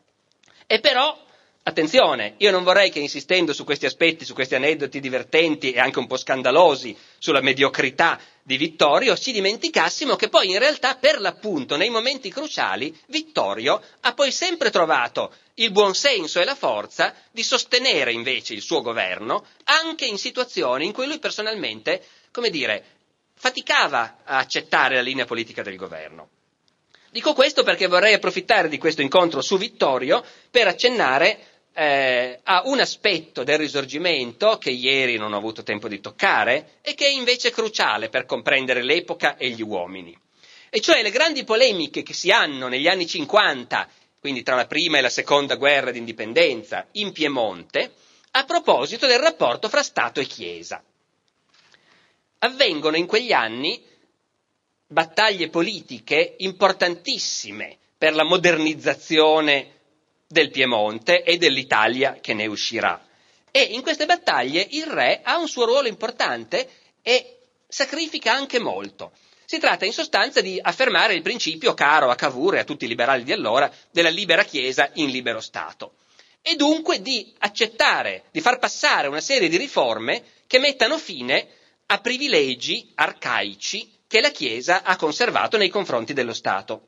e però Attenzione, io non vorrei che insistendo su questi aspetti, su questi aneddoti divertenti e anche un po' scandalosi sulla mediocrità di Vittorio, ci dimenticassimo che poi in realtà per l'appunto nei momenti cruciali Vittorio ha poi sempre trovato il buon senso e la forza di sostenere invece il suo governo anche in situazioni in cui lui personalmente, come dire, faticava a accettare la linea politica del governo. Dico questo perché vorrei approfittare di questo incontro su Vittorio per accennare eh, a un aspetto del risorgimento che ieri non ho avuto tempo di toccare e che è invece cruciale per comprendere l'epoca e gli uomini. E cioè le grandi polemiche che si hanno negli anni 50, quindi tra la prima e la seconda guerra d'indipendenza, in Piemonte, a proposito del rapporto fra Stato e Chiesa. Avvengono in quegli anni battaglie politiche importantissime per la modernizzazione del Piemonte e dell'Italia che ne uscirà. E in queste battaglie il re ha un suo ruolo importante e sacrifica anche molto. Si tratta in sostanza di affermare il principio caro a Cavour e a tutti i liberali di allora della libera Chiesa in libero Stato e dunque di accettare, di far passare una serie di riforme che mettano fine a privilegi arcaici che la Chiesa ha conservato nei confronti dello Stato.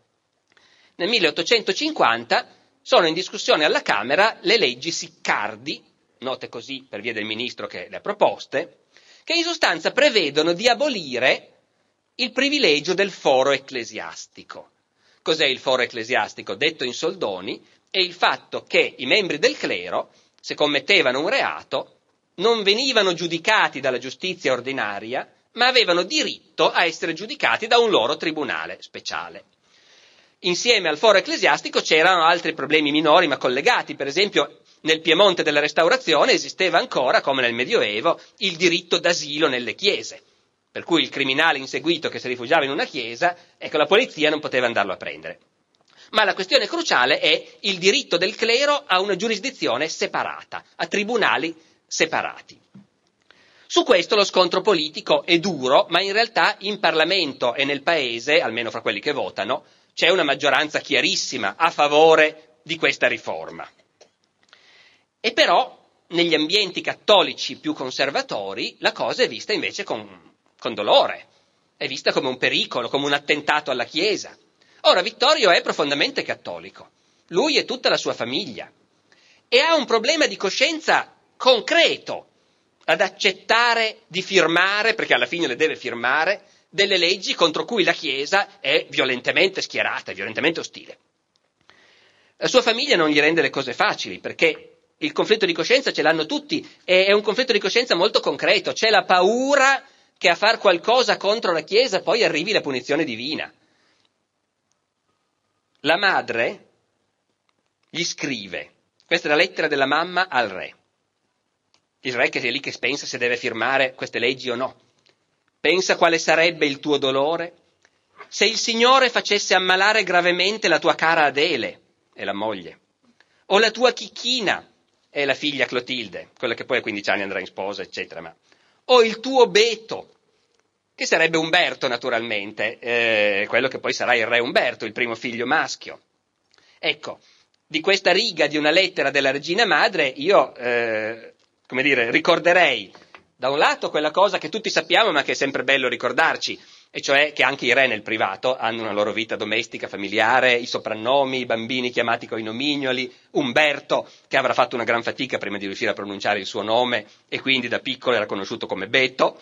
Nel 1850 sono in discussione alla Camera le leggi Siccardi, note così per via del ministro che le ha proposte, che in sostanza prevedono di abolire il privilegio del foro ecclesiastico. Cos'è il foro ecclesiastico? Detto in soldoni, è il fatto che i membri del clero, se commettevano un reato, non venivano giudicati dalla giustizia ordinaria, ma avevano diritto a essere giudicati da un loro tribunale speciale insieme al foro ecclesiastico c'erano altri problemi minori ma collegati, per esempio nel Piemonte della Restaurazione esisteva ancora, come nel Medioevo, il diritto d'asilo nelle chiese, per cui il criminale inseguito che si rifugiava in una chiesa, ecco la polizia non poteva andarlo a prendere. Ma la questione cruciale è il diritto del clero a una giurisdizione separata, a tribunali separati. Su questo lo scontro politico è duro, ma in realtà in Parlamento e nel Paese, almeno fra quelli che votano, c'è una maggioranza chiarissima a favore di questa riforma. E però negli ambienti cattolici più conservatori la cosa è vista invece con, con dolore, è vista come un pericolo, come un attentato alla Chiesa. Ora Vittorio è profondamente cattolico, lui e tutta la sua famiglia, e ha un problema di coscienza concreto ad accettare di firmare, perché alla fine le deve firmare, delle leggi contro cui la Chiesa è violentemente schierata, è violentemente ostile. La sua famiglia non gli rende le cose facili perché il conflitto di coscienza ce l'hanno tutti è un conflitto di coscienza molto concreto, c'è la paura che a far qualcosa contro la Chiesa poi arrivi la punizione divina. La madre gli scrive, questa è la lettera della mamma al re, il re che è lì che pensa se deve firmare queste leggi o no. Pensa quale sarebbe il tuo dolore se il Signore facesse ammalare gravemente la tua cara Adele, è la moglie, o la tua Chicchina, è la figlia Clotilde, quella che poi a 15 anni andrà in sposa, eccetera, ma, o il tuo Beto, che sarebbe Umberto naturalmente, eh, quello che poi sarà il re Umberto, il primo figlio maschio. Ecco, di questa riga di una lettera della regina madre io, eh, come dire, ricorderei da un lato quella cosa che tutti sappiamo ma che è sempre bello ricordarci, e cioè che anche i re nel privato hanno una loro vita domestica, familiare, i soprannomi, i bambini chiamati coi nomignoli, Umberto che avrà fatto una gran fatica prima di riuscire a pronunciare il suo nome e quindi da piccolo era conosciuto come Beto.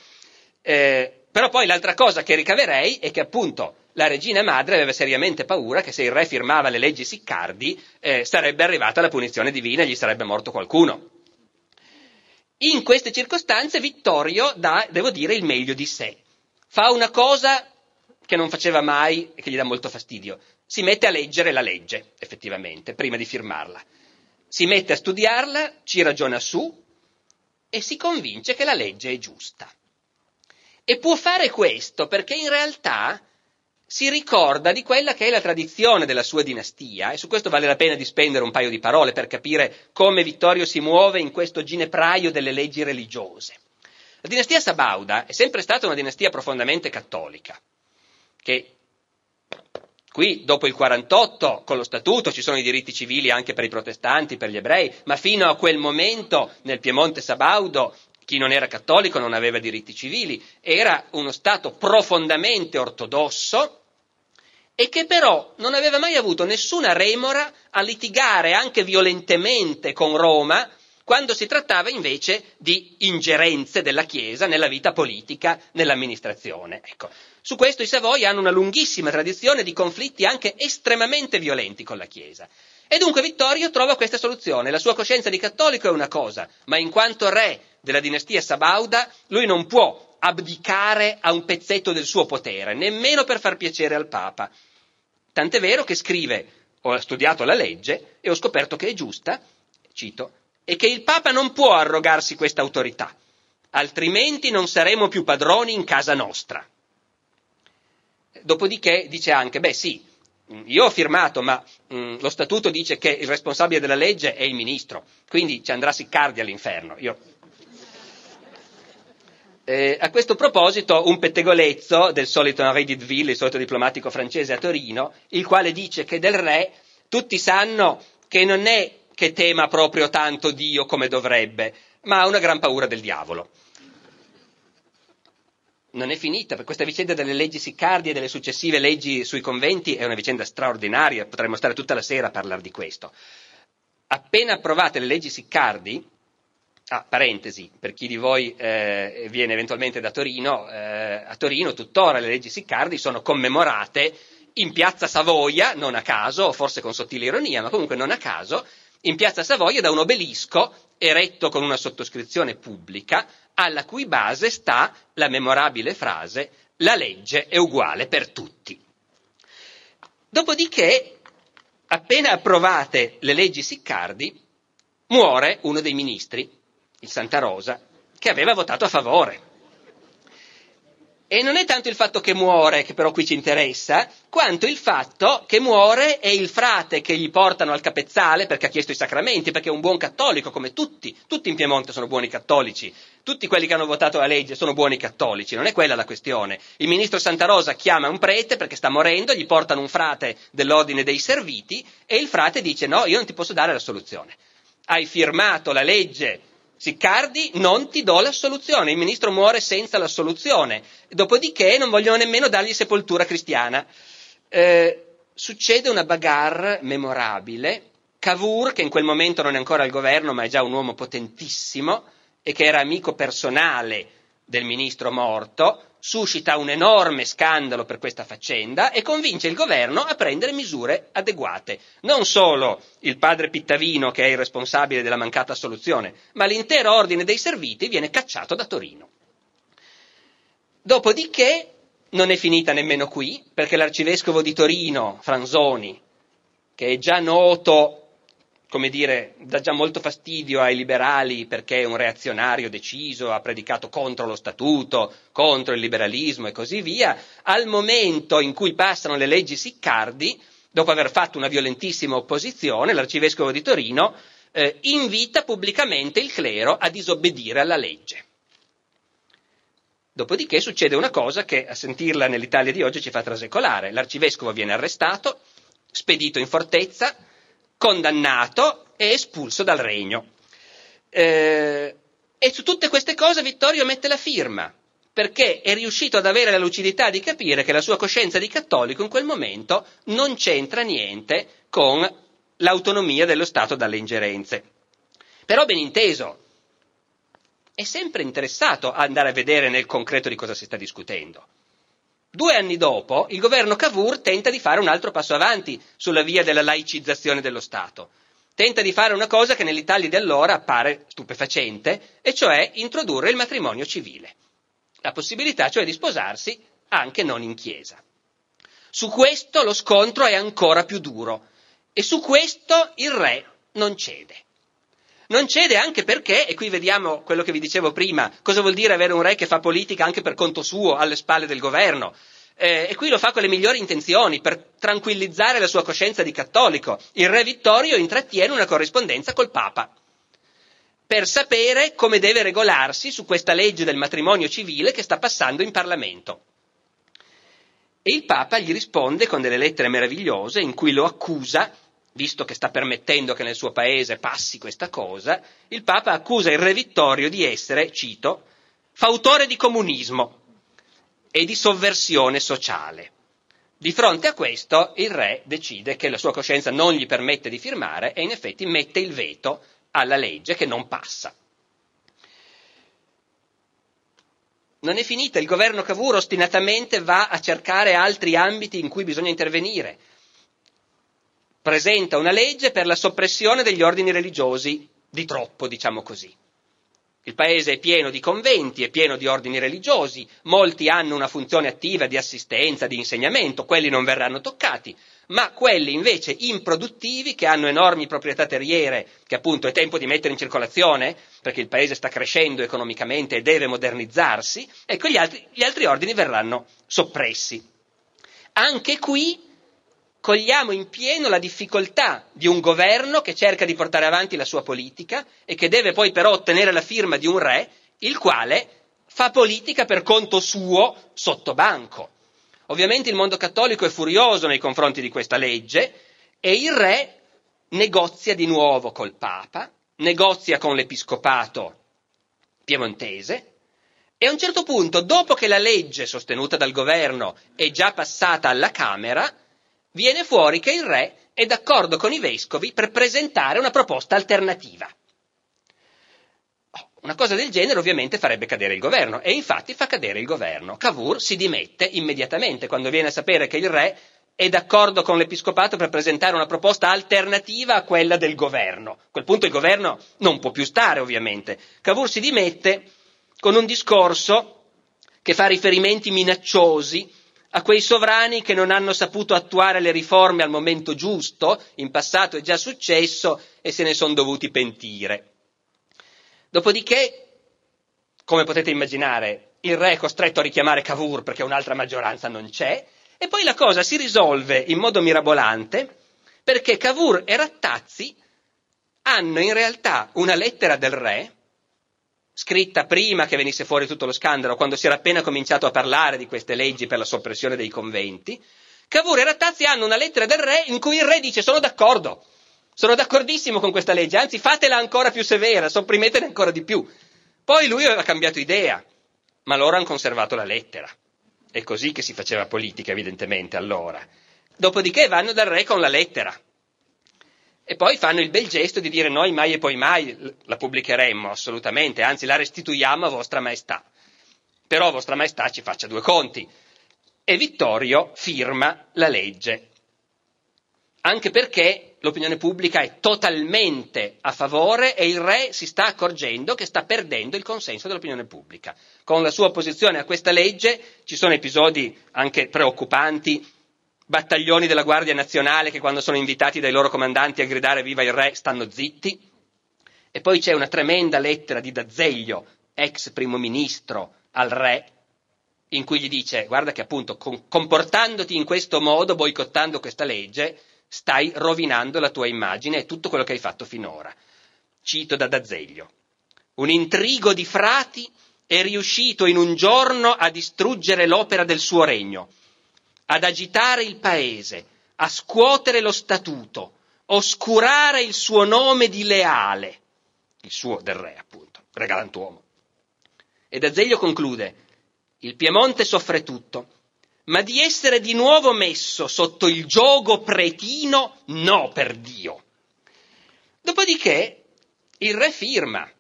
Eh, però poi l'altra cosa che ricaverei è che appunto la regina madre aveva seriamente paura che se il re firmava le leggi siccardi eh, sarebbe arrivata la punizione divina e gli sarebbe morto qualcuno. In queste circostanze Vittorio dà, devo dire, il meglio di sé. Fa una cosa che non faceva mai e che gli dà molto fastidio. Si mette a leggere la legge, effettivamente, prima di firmarla. Si mette a studiarla, ci ragiona su e si convince che la legge è giusta. E può fare questo perché in realtà si ricorda di quella che è la tradizione della sua dinastia, e su questo vale la pena di spendere un paio di parole per capire come Vittorio si muove in questo ginepraio delle leggi religiose. La dinastia Sabauda è sempre stata una dinastia profondamente cattolica, che Qui, dopo il 48, con lo statuto ci sono i diritti civili anche per i protestanti, per gli ebrei, ma fino a quel momento nel Piemonte Sabaudo chi non era cattolico non aveva diritti civili, era uno Stato profondamente ortodosso e che però non aveva mai avuto nessuna remora a litigare anche violentemente con Roma quando si trattava invece di ingerenze della Chiesa nella vita politica, nell'amministrazione. Ecco. Su questo i Savoia hanno una lunghissima tradizione di conflitti anche estremamente violenti con la Chiesa. E dunque Vittorio trova questa soluzione. La sua coscienza di cattolico è una cosa, ma in quanto re della dinastia Sabauda, lui non può abdicare a un pezzetto del suo potere, nemmeno per far piacere al Papa. Tant'è vero che scrive, ho studiato la legge e ho scoperto che è giusta, cito, e che il Papa non può arrogarsi questa autorità, altrimenti non saremo più padroni in casa nostra. Dopodiché dice anche, beh sì, io ho firmato, ma mh, mm, lo statuto dice che il responsabile della legge è il ministro, quindi ci andrà Siccardi all'inferno. Io... Eh, a questo proposito un pettegolezzo del solito Henri Didville, il solito diplomatico francese a Torino, il quale dice che del re tutti sanno che non è che tema proprio tanto Dio come dovrebbe, ma ha una gran paura del diavolo non è finita, per questa vicenda delle leggi siccardie e delle successive leggi sui conventi è una vicenda straordinaria, potremmo stare tutta la sera a parlare di questo. Appena approvate le leggi siccardi, ah, parentesi, per chi di voi eh, viene eventualmente da Torino, eh, a Torino tuttora le leggi siccardi sono commemorate in piazza Savoia, non a caso, forse con sottile ironia, ma comunque non a caso, in piazza Savoia da un obelisco eretto con una sottoscrizione pubblica alla cui base sta la memorabile frase la legge è uguale per tutti. Dopodiché, appena approvate le leggi Siccardi, muore uno dei ministri, il Santa Rosa, che aveva votato a favore. E non è tanto il fatto che muore, che però qui ci interessa, quanto il fatto che muore e il frate che gli portano al capezzale perché ha chiesto i sacramenti, perché è un buon cattolico come tutti, tutti in Piemonte sono buoni cattolici, tutti quelli che hanno votato la legge sono buoni cattolici, non è quella la questione. Il ministro Santa Rosa chiama un prete perché sta morendo, gli portano un frate dell'ordine dei serviti e il frate dice no, io non ti posso dare la soluzione. Hai firmato la legge Siccardi non ti do la soluzione, il ministro muore senza la soluzione, dopodiché non vogliono nemmeno dargli sepoltura cristiana. Eh, succede una bagarre memorabile, Cavour, che in quel momento non è ancora al governo ma è già un uomo potentissimo e che era amico personale del ministro morto, suscita un enorme scandalo per questa faccenda e convince il governo a prendere misure adeguate. Non solo il padre Pittavino, che è il responsabile della mancata soluzione, ma l'intero ordine dei serviti viene cacciato da Torino. Dopodiché non è finita nemmeno qui, perché l'arcivescovo di Torino, Franzoni, che è già noto come dire, dà già molto fastidio ai liberali perché è un reazionario deciso, ha predicato contro lo statuto, contro il liberalismo e così via, al momento in cui passano le leggi Siccardi, dopo aver fatto una violentissima opposizione, l'arcivescovo di Torino eh, invita pubblicamente il clero a disobbedire alla legge. Dopodiché succede una cosa che a sentirla nell'Italia di oggi ci fa trasecolare. L'arcivescovo viene arrestato, spedito in fortezza, condannato e espulso dal regno. Eh, e su tutte queste cose Vittorio mette la firma, perché è riuscito ad avere la lucidità di capire che la sua coscienza di cattolico in quel momento non c'entra niente con l'autonomia dello Stato dalle ingerenze. Però ben inteso, è sempre interessato a andare a vedere nel concreto di cosa si sta discutendo. Due anni dopo, il governo Cavour tenta di fare un altro passo avanti sulla via della laicizzazione dello Stato. Tenta di fare una cosa che nell'Italia di allora appare stupefacente, e cioè introdurre il matrimonio civile. La possibilità cioè di sposarsi anche non in chiesa. Su questo lo scontro è ancora più duro e su questo il re non cede. Non cede anche perché, e qui vediamo quello che vi dicevo prima, cosa vuol dire avere un re che fa politica anche per conto suo, alle spalle del governo. Eh, e qui lo fa con le migliori intenzioni, per tranquillizzare la sua coscienza di cattolico. Il re Vittorio intrattiene una corrispondenza col Papa per sapere come deve regolarsi su questa legge del matrimonio civile che sta passando in Parlamento. E il Papa gli risponde con delle lettere meravigliose in cui lo accusa, visto che sta permettendo che nel suo paese passi questa cosa, il Papa accusa il re Vittorio di essere, cito, fautore di comunismo e di sovversione sociale. Di fronte a questo il re decide che la sua coscienza non gli permette di firmare e in effetti mette il veto alla legge che non passa. Non è finita, il governo Cavour ostinatamente va a cercare altri ambiti in cui bisogna intervenire. Presenta una legge per la soppressione degli ordini religiosi, di troppo, diciamo così. Il paese è pieno di conventi, è pieno di ordini religiosi, molti hanno una funzione attiva di assistenza, di insegnamento, quelli non verranno toccati, ma quelli invece improduttivi, che hanno enormi proprietà terriere, che appunto è tempo di mettere in circolazione, perché il paese sta crescendo economicamente e deve modernizzarsi, ecco gli altri, gli altri ordini verranno soppressi. Anche qui cogliamo in pieno la difficoltà di un governo che cerca di portare avanti la sua politica e che deve poi però ottenere la firma di un re, il quale fa politica per conto suo sotto banco. Ovviamente il mondo cattolico è furioso nei confronti di questa legge e il re negozia di nuovo col Papa, negozia con l'Episcopato piemontese e a un certo punto, dopo che la legge sostenuta dal governo è già passata alla Camera, viene fuori che il re è d'accordo con i vescovi per presentare una proposta alternativa. Oh, una cosa del genere ovviamente farebbe cadere il governo e infatti fa cadere il governo. Cavour si dimette immediatamente quando viene a sapere che il re è d'accordo con l'episcopato per presentare una proposta alternativa a quella del governo. A quel punto il governo non può più stare ovviamente. Cavour si dimette con un discorso che fa riferimenti minacciosi a quei sovrani che non hanno saputo attuare le riforme al momento giusto, in passato è già successo e se ne sono dovuti pentire. Dopodiché, come potete immaginare, il re è costretto a richiamare Cavour perché un'altra maggioranza non c'è, e poi la cosa si risolve in modo mirabolante perché Cavour e Rattazzi hanno in realtà una lettera del re scritta prima che venisse fuori tutto lo scandalo, quando si era appena cominciato a parlare di queste leggi per la soppressione dei conventi, Cavour e Rattazzi hanno una lettera del re in cui il re dice sono d'accordo, sono d'accordissimo con questa legge, anzi fatela ancora più severa, sopprimetene ancora di più. Poi lui aveva cambiato idea, ma loro hanno conservato la lettera. È così che si faceva politica, evidentemente, allora. Dopodiché vanno dal re con la lettera e poi fanno il bel gesto di dire noi mai e poi mai la pubblicheremmo, assolutamente, anzi la restituiamo a vostra maestà. Però vostra maestà ci faccia due conti. E Vittorio firma la legge. Anche perché l'opinione pubblica è totalmente a favore e il re si sta accorgendo che sta perdendo il consenso dell'opinione pubblica. Con la sua opposizione a questa legge ci sono episodi anche preoccupanti battaglioni della Guardia Nazionale che quando sono invitati dai loro comandanti a gridare viva il re stanno zitti. E poi c'è una tremenda lettera di D'Azeglio, ex primo ministro, al re, in cui gli dice guarda che appunto comportandoti in questo modo, boicottando questa legge, stai rovinando la tua immagine e tutto quello che hai fatto finora. Cito da D'Azeglio. Un intrigo di frati è riuscito in un giorno a distruggere l'opera del suo regno ad agitare il paese, a scuotere lo statuto, oscurare il suo nome di leale, il suo del re appunto, re galantuomo. Ed Azeglio conclude, il Piemonte soffre tutto, ma di essere di nuovo messo sotto il giogo pretino, no per Dio. Dopodiché il re firma.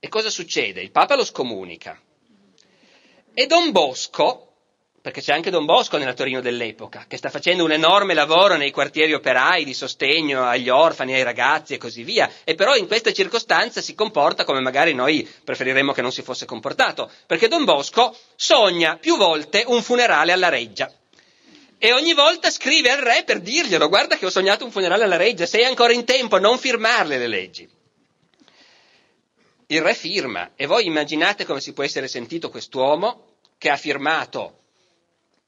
E cosa succede? Il Papa lo scomunica. E Don Bosco, perché c'è anche Don Bosco nella Torino dell'epoca, che sta facendo un enorme lavoro nei quartieri operai di sostegno agli orfani, ai ragazzi e così via, e però in queste circostanze si comporta come magari noi preferiremmo che non si fosse comportato, perché Don Bosco sogna più volte un funerale alla reggia. E ogni volta scrive al re per dirglielo, guarda che ho sognato un funerale alla reggia, sei ancora in tempo, non firmarle le leggi. Il re firma, e voi immaginate come si può essere sentito quest'uomo che ha firmato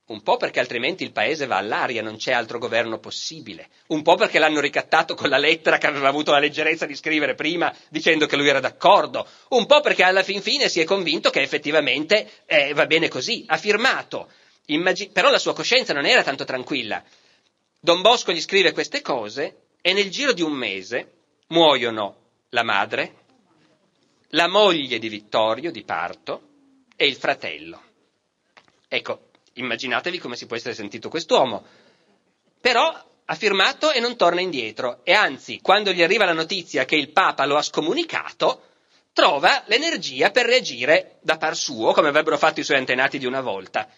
un po' perché altrimenti il paese va all'aria, non c'è altro governo possibile. Un po' perché l'hanno ricattato con la lettera che aveva avuto la leggerezza di scrivere prima dicendo che lui era d'accordo. Un po' perché alla fin fine si è convinto che effettivamente eh, va bene così. Ha firmato. Immag- però la sua coscienza non era tanto tranquilla. Don Bosco gli scrive queste cose e nel giro di un mese muoiono la madre, la moglie di Vittorio di parto e il fratello. Ecco, immaginatevi come si può essere sentito quest'uomo. Però ha firmato e non torna indietro e anzi, quando gli arriva la notizia che il Papa lo ha scomunicato, trova l'energia per reagire da par suo, come avrebbero fatto i suoi antenati di una volta.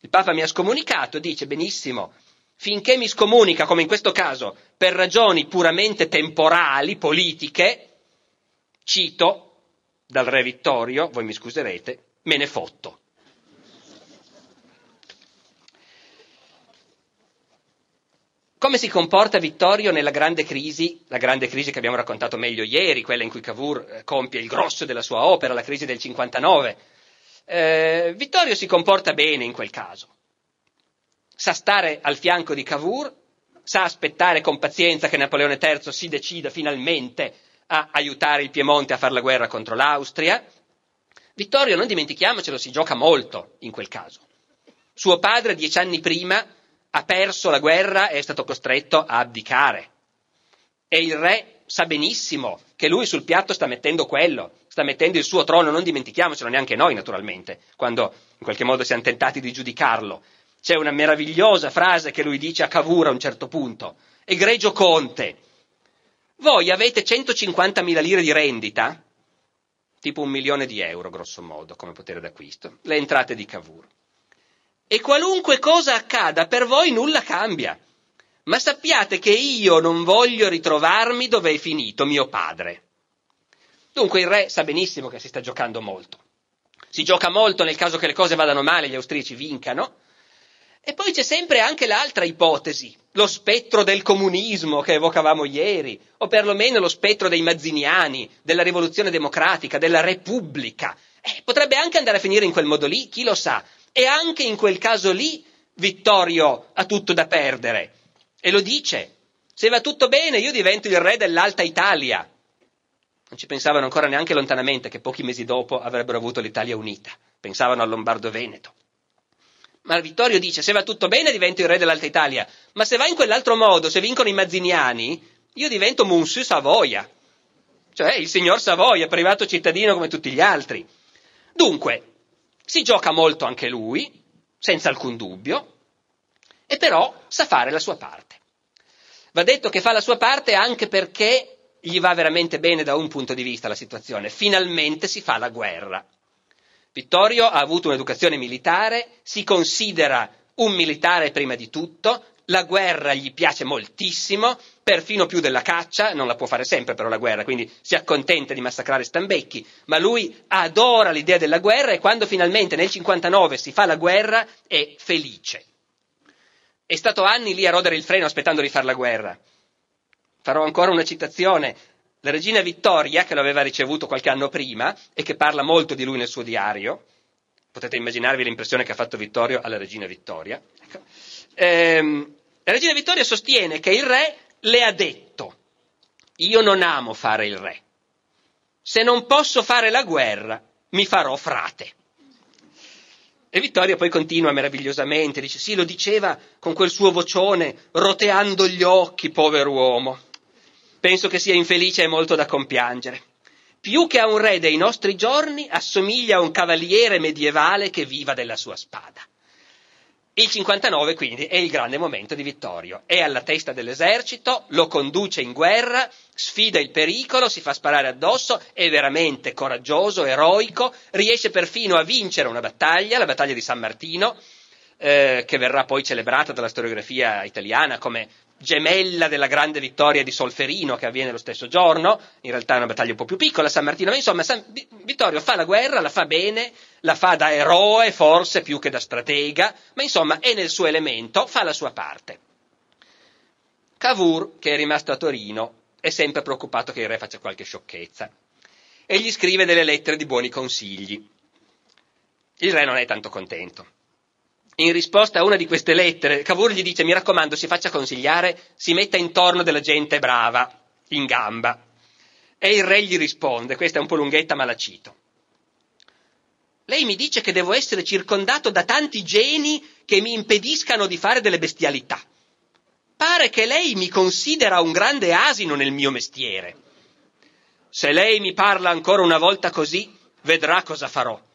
Il Papa mi ha scomunicato, dice benissimo, finché mi scomunica, come in questo caso, per ragioni puramente temporali, politiche, cito dal re Vittorio, voi mi scuserete, me ne fotto. Come si comporta Vittorio nella grande crisi, la grande crisi che abbiamo raccontato meglio ieri, quella in cui Cavour eh, compie il grosso della sua opera, la crisi del 59? Eh, Vittorio si comporta bene in quel caso. Sa stare al fianco di Cavour, sa aspettare con pazienza che Napoleone III si decida finalmente a aiutare il Piemonte a fare la guerra contro l'Austria. Vittorio, non dimentichiamocelo, si gioca molto in quel caso. Suo padre, dieci anni prima, ha perso la guerra e è stato costretto a abdicare. E il re sa benissimo che lui sul piatto sta mettendo quello, sta mettendo il suo trono, non dimentichiamocelo neanche noi naturalmente, quando in qualche modo siamo tentati di giudicarlo. C'è una meravigliosa frase che lui dice a Cavour a un certo punto, egregio conte, voi avete 150.000 lire di rendita, tipo un milione di euro grosso modo come potere d'acquisto, le entrate di Cavour. E qualunque cosa accada per voi nulla cambia. Ma sappiate che io non voglio ritrovarmi dove è finito mio padre. Dunque il re sa benissimo che si sta giocando molto. Si gioca molto nel caso che le cose vadano male gli austriaci vincano. E poi c'è sempre anche l'altra ipotesi, lo spettro del comunismo che evocavamo ieri, o perlomeno lo spettro dei mazziniani, della rivoluzione democratica, della repubblica. Eh, potrebbe anche andare a finire in quel modo lì, chi lo sa, e anche in quel caso lì Vittorio ha tutto da perdere. E lo dice. Se va tutto bene, io divento il re dell'Alta Italia. Non ci pensavano ancora neanche lontanamente che pochi mesi dopo avrebbero avuto l'Italia unita. Pensavano al Lombardo-Veneto. Ma Vittorio dice: Se va tutto bene, divento il re dell'Alta Italia. Ma se va in quell'altro modo, se vincono i mazziniani, io divento Monsieur Savoia. Cioè il signor Savoia, privato cittadino come tutti gli altri. Dunque, si gioca molto anche lui, senza alcun dubbio, e però sa fare la sua parte. Va detto che fa la sua parte anche perché gli va veramente bene da un punto di vista la situazione. Finalmente si fa la guerra. Vittorio ha avuto un'educazione militare, si considera un militare prima di tutto, la guerra gli piace moltissimo, perfino più della caccia, non la può fare sempre però la guerra, quindi si accontenta di massacrare stambecchi, ma lui adora l'idea della guerra e quando finalmente nel 59 si fa la guerra è felice. È stato anni lì a rodere il freno aspettando di fare la guerra. Farò ancora una citazione. La regina Vittoria, che lo aveva ricevuto qualche anno prima e che parla molto di lui nel suo diario, potete immaginarvi l'impressione che ha fatto Vittorio alla regina Vittoria. Ecco. Ehm, la regina Vittoria sostiene che il re le ha detto, io non amo fare il re, se non posso fare la guerra mi farò frate. E Vittoria poi continua meravigliosamente, dice sì, lo diceva con quel suo vocione, roteando gli occhi, povero uomo. Penso che sia infelice e molto da compiangere. Più che a un re dei nostri giorni, assomiglia a un cavaliere medievale che viva della sua spada. Il 59 quindi è il grande momento di Vittorio, è alla testa dell'esercito, lo conduce in guerra, sfida il pericolo, si fa sparare addosso, è veramente coraggioso, eroico, riesce perfino a vincere una battaglia, la battaglia di San Martino, eh, che verrà poi celebrata dalla storiografia italiana come gemella della grande vittoria di Solferino che avviene lo stesso giorno, in realtà è una battaglia un po' più piccola, San Martino, ma insomma San, Vittorio fa la guerra, la fa bene, la fa da eroe forse più che da stratega, ma insomma è nel suo elemento, fa la sua parte. Cavour, che è rimasto a Torino, è sempre preoccupato che il re faccia qualche sciocchezza e gli scrive delle lettere di buoni consigli. Il re non è tanto contento in risposta a una di queste lettere, Cavour gli dice: Mi raccomando, si faccia consigliare, si metta intorno della gente brava, in gamba. E il re gli risponde: Questa è un po' lunghetta, ma la cito. Lei mi dice che devo essere circondato da tanti geni che mi impediscano di fare delle bestialità. Pare che lei mi considera un grande asino nel mio mestiere. Se lei mi parla ancora una volta così, vedrà cosa farò.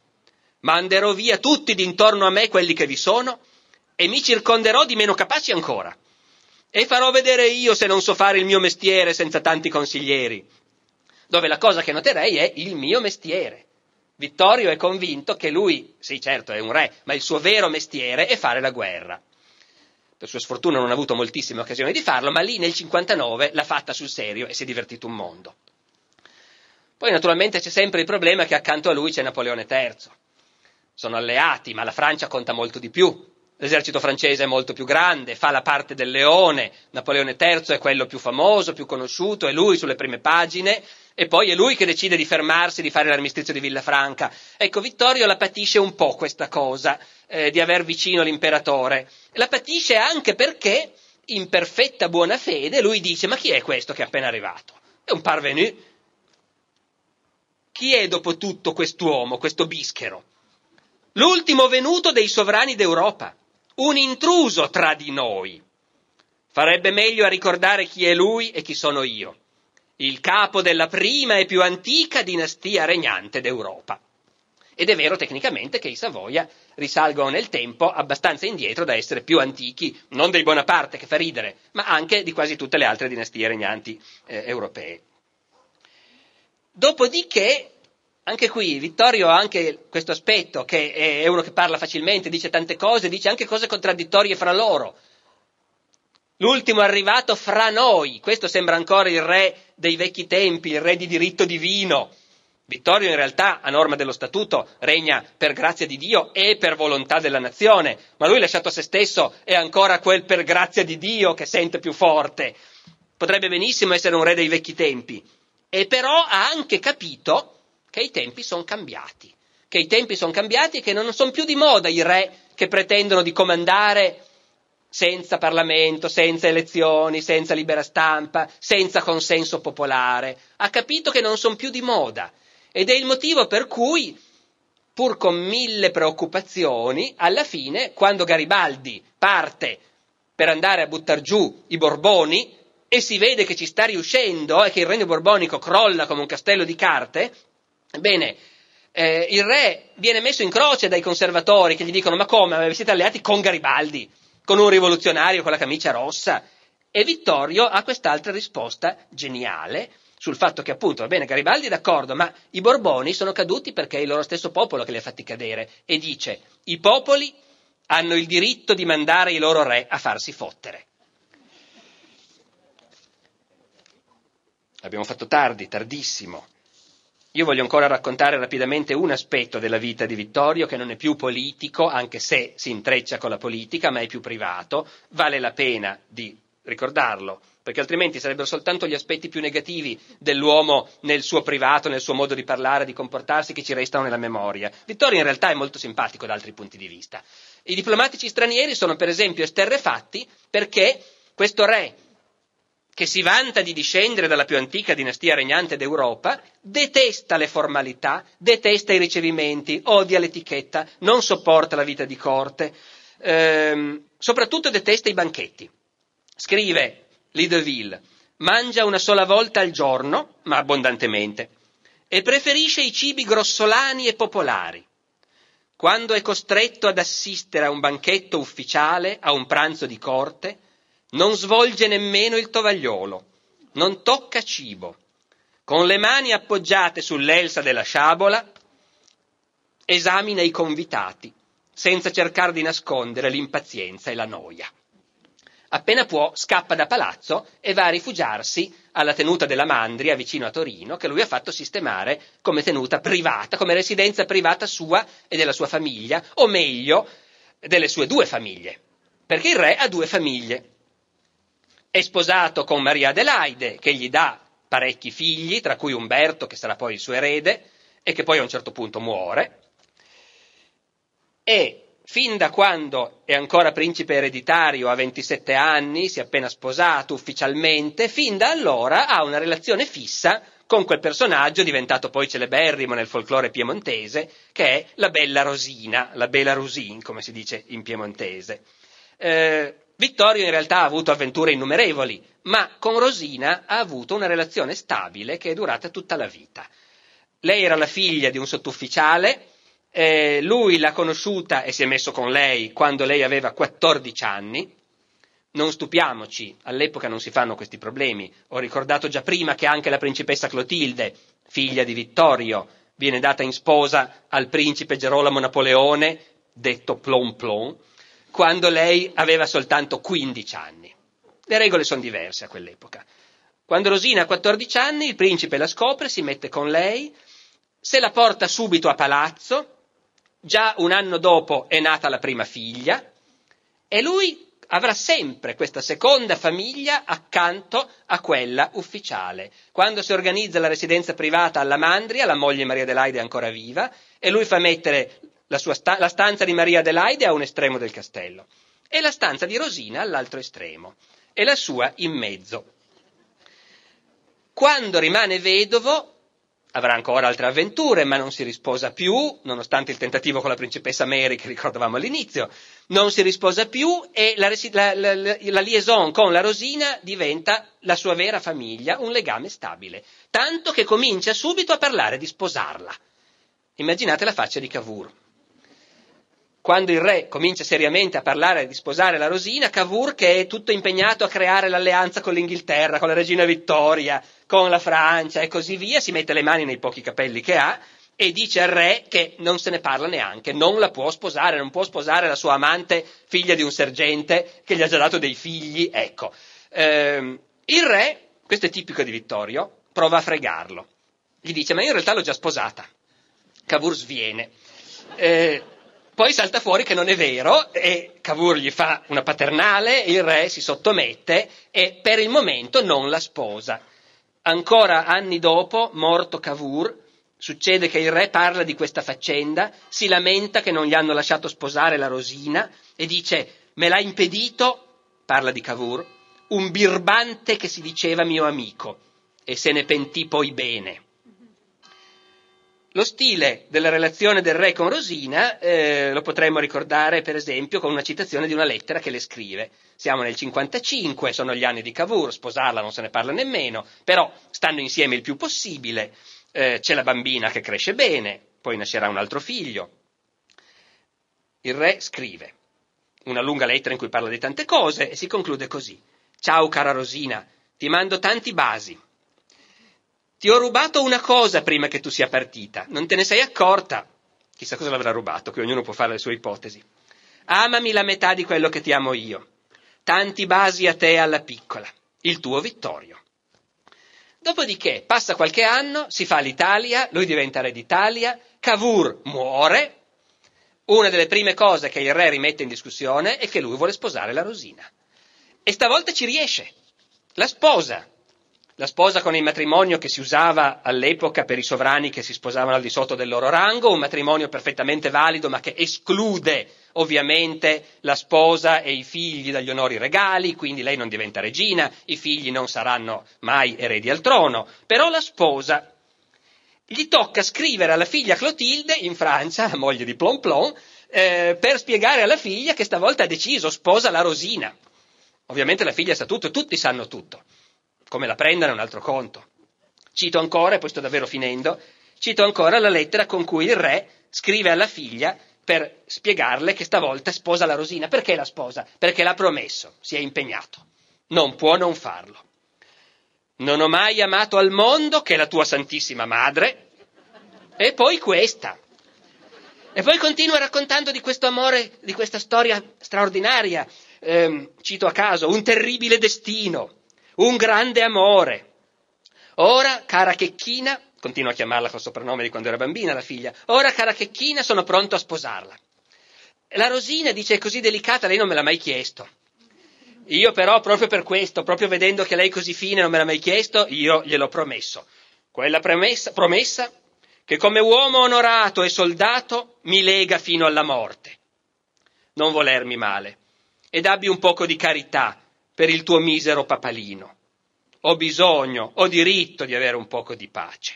Manderò via tutti d'intorno a me quelli che vi sono e mi circonderò di meno capaci ancora. E farò vedere io se non so fare il mio mestiere senza tanti consiglieri. Dove la cosa che noterei è il mio mestiere. Vittorio è convinto che lui, sì certo è un re, ma il suo vero mestiere è fare la guerra. Per sua sfortuna non ha avuto moltissime occasioni di farlo, ma lì nel 59 l'ha fatta sul serio e si è divertito un mondo. Poi naturalmente c'è sempre il problema che accanto a lui c'è Napoleone III. Sono alleati, ma la Francia conta molto di più. L'esercito francese è molto più grande, fa la parte del leone, Napoleone III è quello più famoso, più conosciuto, è lui sulle prime pagine, e poi è lui che decide di fermarsi, di fare l'armistizio di Villafranca. Ecco, Vittorio la patisce un po' questa cosa, eh, di aver vicino l'imperatore. La patisce anche perché, in perfetta buona fede, lui dice, ma chi è questo che è appena arrivato? È un parvenu, chi è dopo tutto quest'uomo, questo bischero? L'ultimo venuto dei sovrani d'Europa, un intruso tra di noi. Farebbe meglio a ricordare chi è lui e chi sono io, il capo della prima e più antica dinastia regnante d'Europa. Ed è vero tecnicamente che i Savoia risalgono nel tempo abbastanza indietro da essere più antichi, non dei Bonaparte che fa ridere, ma anche di quasi tutte le altre dinastie regnanti eh, europee. Dopodiché, anche qui, Vittorio ha anche questo aspetto, che è uno che parla facilmente, dice tante cose, dice anche cose contraddittorie fra loro. L'ultimo arrivato fra noi, questo sembra ancora il re dei vecchi tempi, il re di diritto divino. Vittorio in realtà, a norma dello statuto, regna per grazia di Dio e per volontà della nazione, ma lui lasciato a se stesso è ancora quel per grazia di Dio che sente più forte. Potrebbe benissimo essere un re dei vecchi tempi, e però ha anche capito che i tempi sono cambiati, che i tempi sono cambiati e che non sono più di moda i re che pretendono di comandare senza Parlamento, senza elezioni, senza libera stampa, senza consenso popolare. Ha capito che non sono più di moda ed è il motivo per cui, pur con mille preoccupazioni, alla fine, quando Garibaldi parte per andare a buttare giù i Borboni, e si vede che ci sta riuscendo e che il regno borbonico crolla come un castello di carte, bene, eh, il re viene messo in croce dai conservatori che gli dicono ma come, ma siete alleati con Garibaldi, con un rivoluzionario con la camicia rossa? E Vittorio ha quest'altra risposta geniale sul fatto che appunto, va bene, Garibaldi è d'accordo, ma i Borboni sono caduti perché è il loro stesso popolo che li ha fatti cadere e dice i popoli hanno il diritto di mandare i loro re a farsi fottere. Abbiamo fatto tardi, tardissimo. Io voglio ancora raccontare rapidamente un aspetto della vita di Vittorio che non è più politico, anche se si intreccia con la politica, ma è più privato. Vale la pena di ricordarlo, perché altrimenti sarebbero soltanto gli aspetti più negativi dell'uomo nel suo privato, nel suo modo di parlare, di comportarsi, che ci restano nella memoria. Vittorio in realtà è molto simpatico da altri punti di vista. I diplomatici stranieri sono per esempio esterrefatti perché questo re che si vanta di discendere dalla più antica dinastia regnante d'Europa, detesta le formalità, detesta i ricevimenti, odia l'etichetta, non sopporta la vita di corte, ehm, soprattutto detesta i banchetti. Scrive Lideville, mangia una sola volta al giorno, ma abbondantemente, e preferisce i cibi grossolani e popolari. Quando è costretto ad assistere a un banchetto ufficiale, a un pranzo di corte, non svolge nemmeno il tovagliolo, non tocca cibo. Con le mani appoggiate sull'elsa della sciabola, esamina i convitati, senza cercare di nascondere l'impazienza e la noia. Appena può, scappa da palazzo e va a rifugiarsi alla tenuta della Mandria vicino a Torino, che lui ha fatto sistemare come tenuta privata, come residenza privata sua e della sua famiglia, o meglio, delle sue due famiglie, perché il re ha due famiglie, è sposato con Maria Adelaide, che gli dà parecchi figli, tra cui Umberto, che sarà poi il suo erede, e che poi a un certo punto muore. E fin da quando è ancora principe ereditario, a 27 anni, si è appena sposato ufficialmente, fin da allora ha una relazione fissa con quel personaggio diventato poi celeberrimo nel folklore piemontese, che è la bella Rosina, la bella Rosine, come si dice in piemontese. Eh, Vittorio in realtà ha avuto avventure innumerevoli, ma con Rosina ha avuto una relazione stabile che è durata tutta la vita. Lei era la figlia di un sottufficiale, eh, lui l'ha conosciuta e si è messo con lei quando lei aveva 14 anni, non stupiamoci, all'epoca non si fanno questi problemi. Ho ricordato già prima che anche la principessa Clotilde, figlia di Vittorio, viene data in sposa al principe Gerolamo Napoleone, detto Plon Plon, quando lei aveva soltanto 15 anni. Le regole sono diverse a quell'epoca. Quando Rosina ha 14 anni, il principe la scopre, si mette con lei, se la porta subito a palazzo, già un anno dopo è nata la prima figlia, e lui avrà sempre questa seconda famiglia accanto a quella ufficiale. Quando si organizza la residenza privata alla Mandria, la moglie Maria Adelaide è ancora viva e lui fa mettere la, sta- la stanza di Maria Adelaide a un estremo del castello e la stanza di Rosina all'altro estremo e la sua in mezzo. Quando rimane vedovo, avrà ancora altre avventure, ma non si risposa più, nonostante il tentativo con la principessa Mary che ricordavamo all'inizio, non si risposa più e la, la, la, la, liaison con la Rosina diventa la sua vera famiglia, un legame stabile, tanto che comincia subito a parlare di sposarla. Immaginate la faccia di Cavour. Quando il re comincia seriamente a parlare di sposare la Rosina, Cavour, che è tutto impegnato a creare l'alleanza con l'Inghilterra, con la regina Vittoria, con la Francia e così via, si mette le mani nei pochi capelli che ha e dice al re che non se ne parla neanche, non la può sposare, non può sposare la sua amante, figlia di un sergente che gli ha già dato dei figli, ecco. Eh, il re, questo è tipico di Vittorio, prova a fregarlo. Gli dice, ma io in realtà l'ho già sposata. Cavour sviene. Eh, poi salta fuori che non è vero e Cavour gli fa una paternale, il re si sottomette e per il momento non la sposa. Ancora anni dopo, morto Cavour, succede che il re parla di questa faccenda, si lamenta che non gli hanno lasciato sposare la Rosina e dice me l'ha impedito, parla di Cavour, un birbante che si diceva mio amico e se ne pentì poi bene. Lo stile della relazione del re con Rosina eh, lo potremmo ricordare per esempio con una citazione di una lettera che le scrive. Siamo nel 55, sono gli anni di Cavour, sposarla non se ne parla nemmeno, però stanno insieme il più possibile, eh, c'è la bambina che cresce bene, poi nascerà un altro figlio. Il re scrive una lunga lettera in cui parla di tante cose e si conclude così. Ciao cara Rosina, ti mando tanti basi ti ho rubato una cosa prima che tu sia partita, non te ne sei accorta. Chissà cosa l'avrà rubato, qui ognuno può fare le sue ipotesi. Amami la metà di quello che ti amo io. Tanti basi a te alla piccola. Il tuo Vittorio. Dopodiché passa qualche anno, si fa l'Italia, lui diventa re d'Italia, Cavour muore. Una delle prime cose che il re rimette in discussione è che lui vuole sposare la Rosina. E stavolta ci riesce. La sposa, la sposa con il matrimonio che si usava all'epoca per i sovrani che si sposavano al di sotto del loro rango, un matrimonio perfettamente valido ma che esclude ovviamente la sposa e i figli dagli onori regali, quindi lei non diventa regina, i figli non saranno mai eredi al trono, però la sposa gli tocca scrivere alla figlia Clotilde in Francia, la moglie di Plon Plon, eh, per spiegare alla figlia che stavolta ha deciso, sposa la Rosina. Ovviamente la figlia sa tutto, tutti sanno tutto. Come la prendano è un altro conto. Cito ancora, e poi sto davvero finendo, cito ancora la lettera con cui il re scrive alla figlia per spiegarle che stavolta sposa la Rosina. Perché la sposa? Perché l'ha promesso, si è impegnato. Non può non farlo. Non ho mai amato al mondo che la tua Santissima Madre. E poi questa. E poi continua raccontando di questo amore, di questa storia straordinaria. Eh, cito a caso, un terribile destino un grande amore. Ora, cara Checchina, continua a chiamarla col soprannome di quando era bambina la figlia, ora, cara Checchina, sono pronto a sposarla. La Rosina dice è così delicata, lei non me l'ha mai chiesto. Io però, proprio per questo, proprio vedendo che lei è così fine non me l'ha mai chiesto, io gliel'ho promesso. Quella promessa, promessa che come uomo onorato e soldato mi lega fino alla morte. Non volermi male ed abbi un poco di carità per il tuo misero papalino. ho bisogno, ho diritto di avere un poco di pace.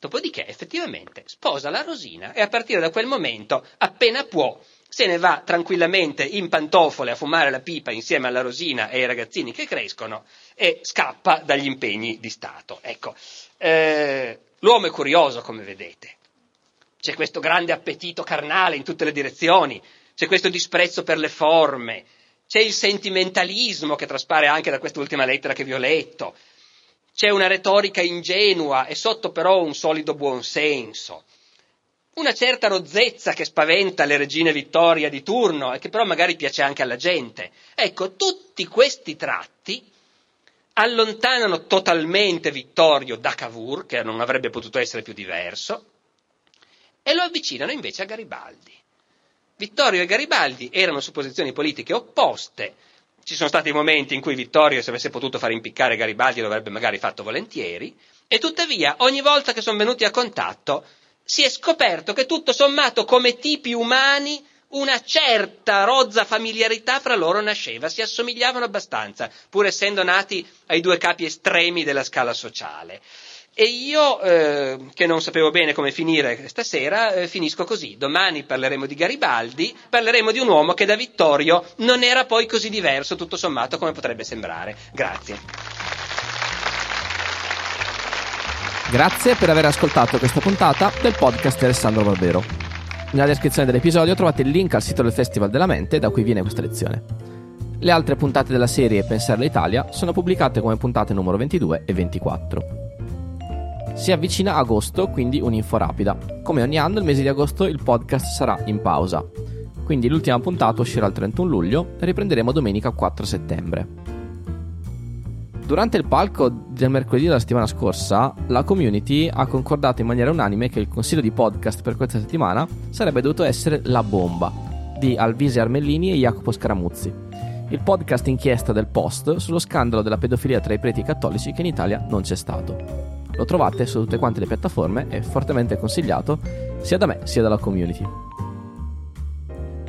Dopodiché, effettivamente, sposa la Rosina e a partire da quel momento, appena può, se ne va tranquillamente in pantofole a fumare la pipa insieme alla Rosina e ai ragazzini che crescono e scappa dagli impegni di Stato. Ecco, eh, l'uomo è curioso, come vedete. C'è questo grande appetito carnale in tutte le direzioni, c'è questo disprezzo per le forme, c'è il sentimentalismo che traspare anche da quest'ultima lettera che vi ho letto, c'è una retorica ingenua e sotto però un solido buonsenso, una certa rozzezza che spaventa le regine Vittoria di turno e che però magari piace anche alla gente. Ecco, tutti questi tratti allontanano totalmente Vittorio da Cavour, che non avrebbe potuto essere più diverso, e lo avvicinano invece a Garibaldi. Vittorio e Garibaldi erano su posizioni politiche opposte. Ci sono stati momenti in cui Vittorio, se avesse potuto far impiccare Garibaldi, lo avrebbe magari fatto volentieri, e tuttavia ogni volta che sono venuti a contatto si è scoperto che tutto sommato come tipi umani una certa rozza familiarità fra loro nasceva, si assomigliavano abbastanza, pur essendo nati ai due capi estremi della scala sociale. E io, eh, che non sapevo bene come finire stasera, eh, finisco così. Domani parleremo di Garibaldi, parleremo di un uomo che da Vittorio non era poi così diverso, tutto sommato, come potrebbe sembrare. Grazie. Grazie per aver ascoltato questa puntata del podcast di Alessandro Barbero. Nella descrizione dell'episodio trovate il link al sito del Festival della Mente da cui viene questa lezione. Le altre puntate della serie Pensare l'Italia sono pubblicate come puntate numero 22 e 24. Si avvicina agosto, quindi un'info rapida. Come ogni anno, il mese di agosto il podcast sarà in pausa. Quindi l'ultima puntata uscirà il 31 luglio e riprenderemo domenica 4 settembre. Durante il palco del mercoledì della settimana scorsa, la community ha concordato in maniera unanime che il consiglio di podcast per questa settimana sarebbe dovuto essere La Bomba di Alvise Armellini e Jacopo Scaramuzzi, il podcast inchiesta del Post sullo scandalo della pedofilia tra i preti cattolici che in Italia non c'è stato. Lo trovate su tutte quante le piattaforme, è fortemente consigliato sia da me sia dalla community.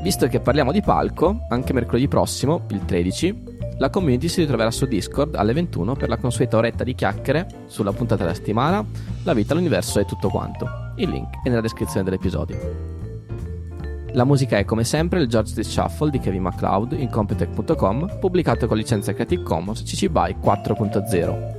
Visto che parliamo di palco, anche mercoledì prossimo, il 13, la community si ritroverà su Discord alle 21 per la consueta oretta di chiacchiere sulla puntata della settimana, la vita, l'universo e tutto quanto. Il link è nella descrizione dell'episodio. La musica è come sempre il George The Shuffle di Kevin MacLeod in Competech.com, pubblicato con licenza Creative Commons CC BY 4.0.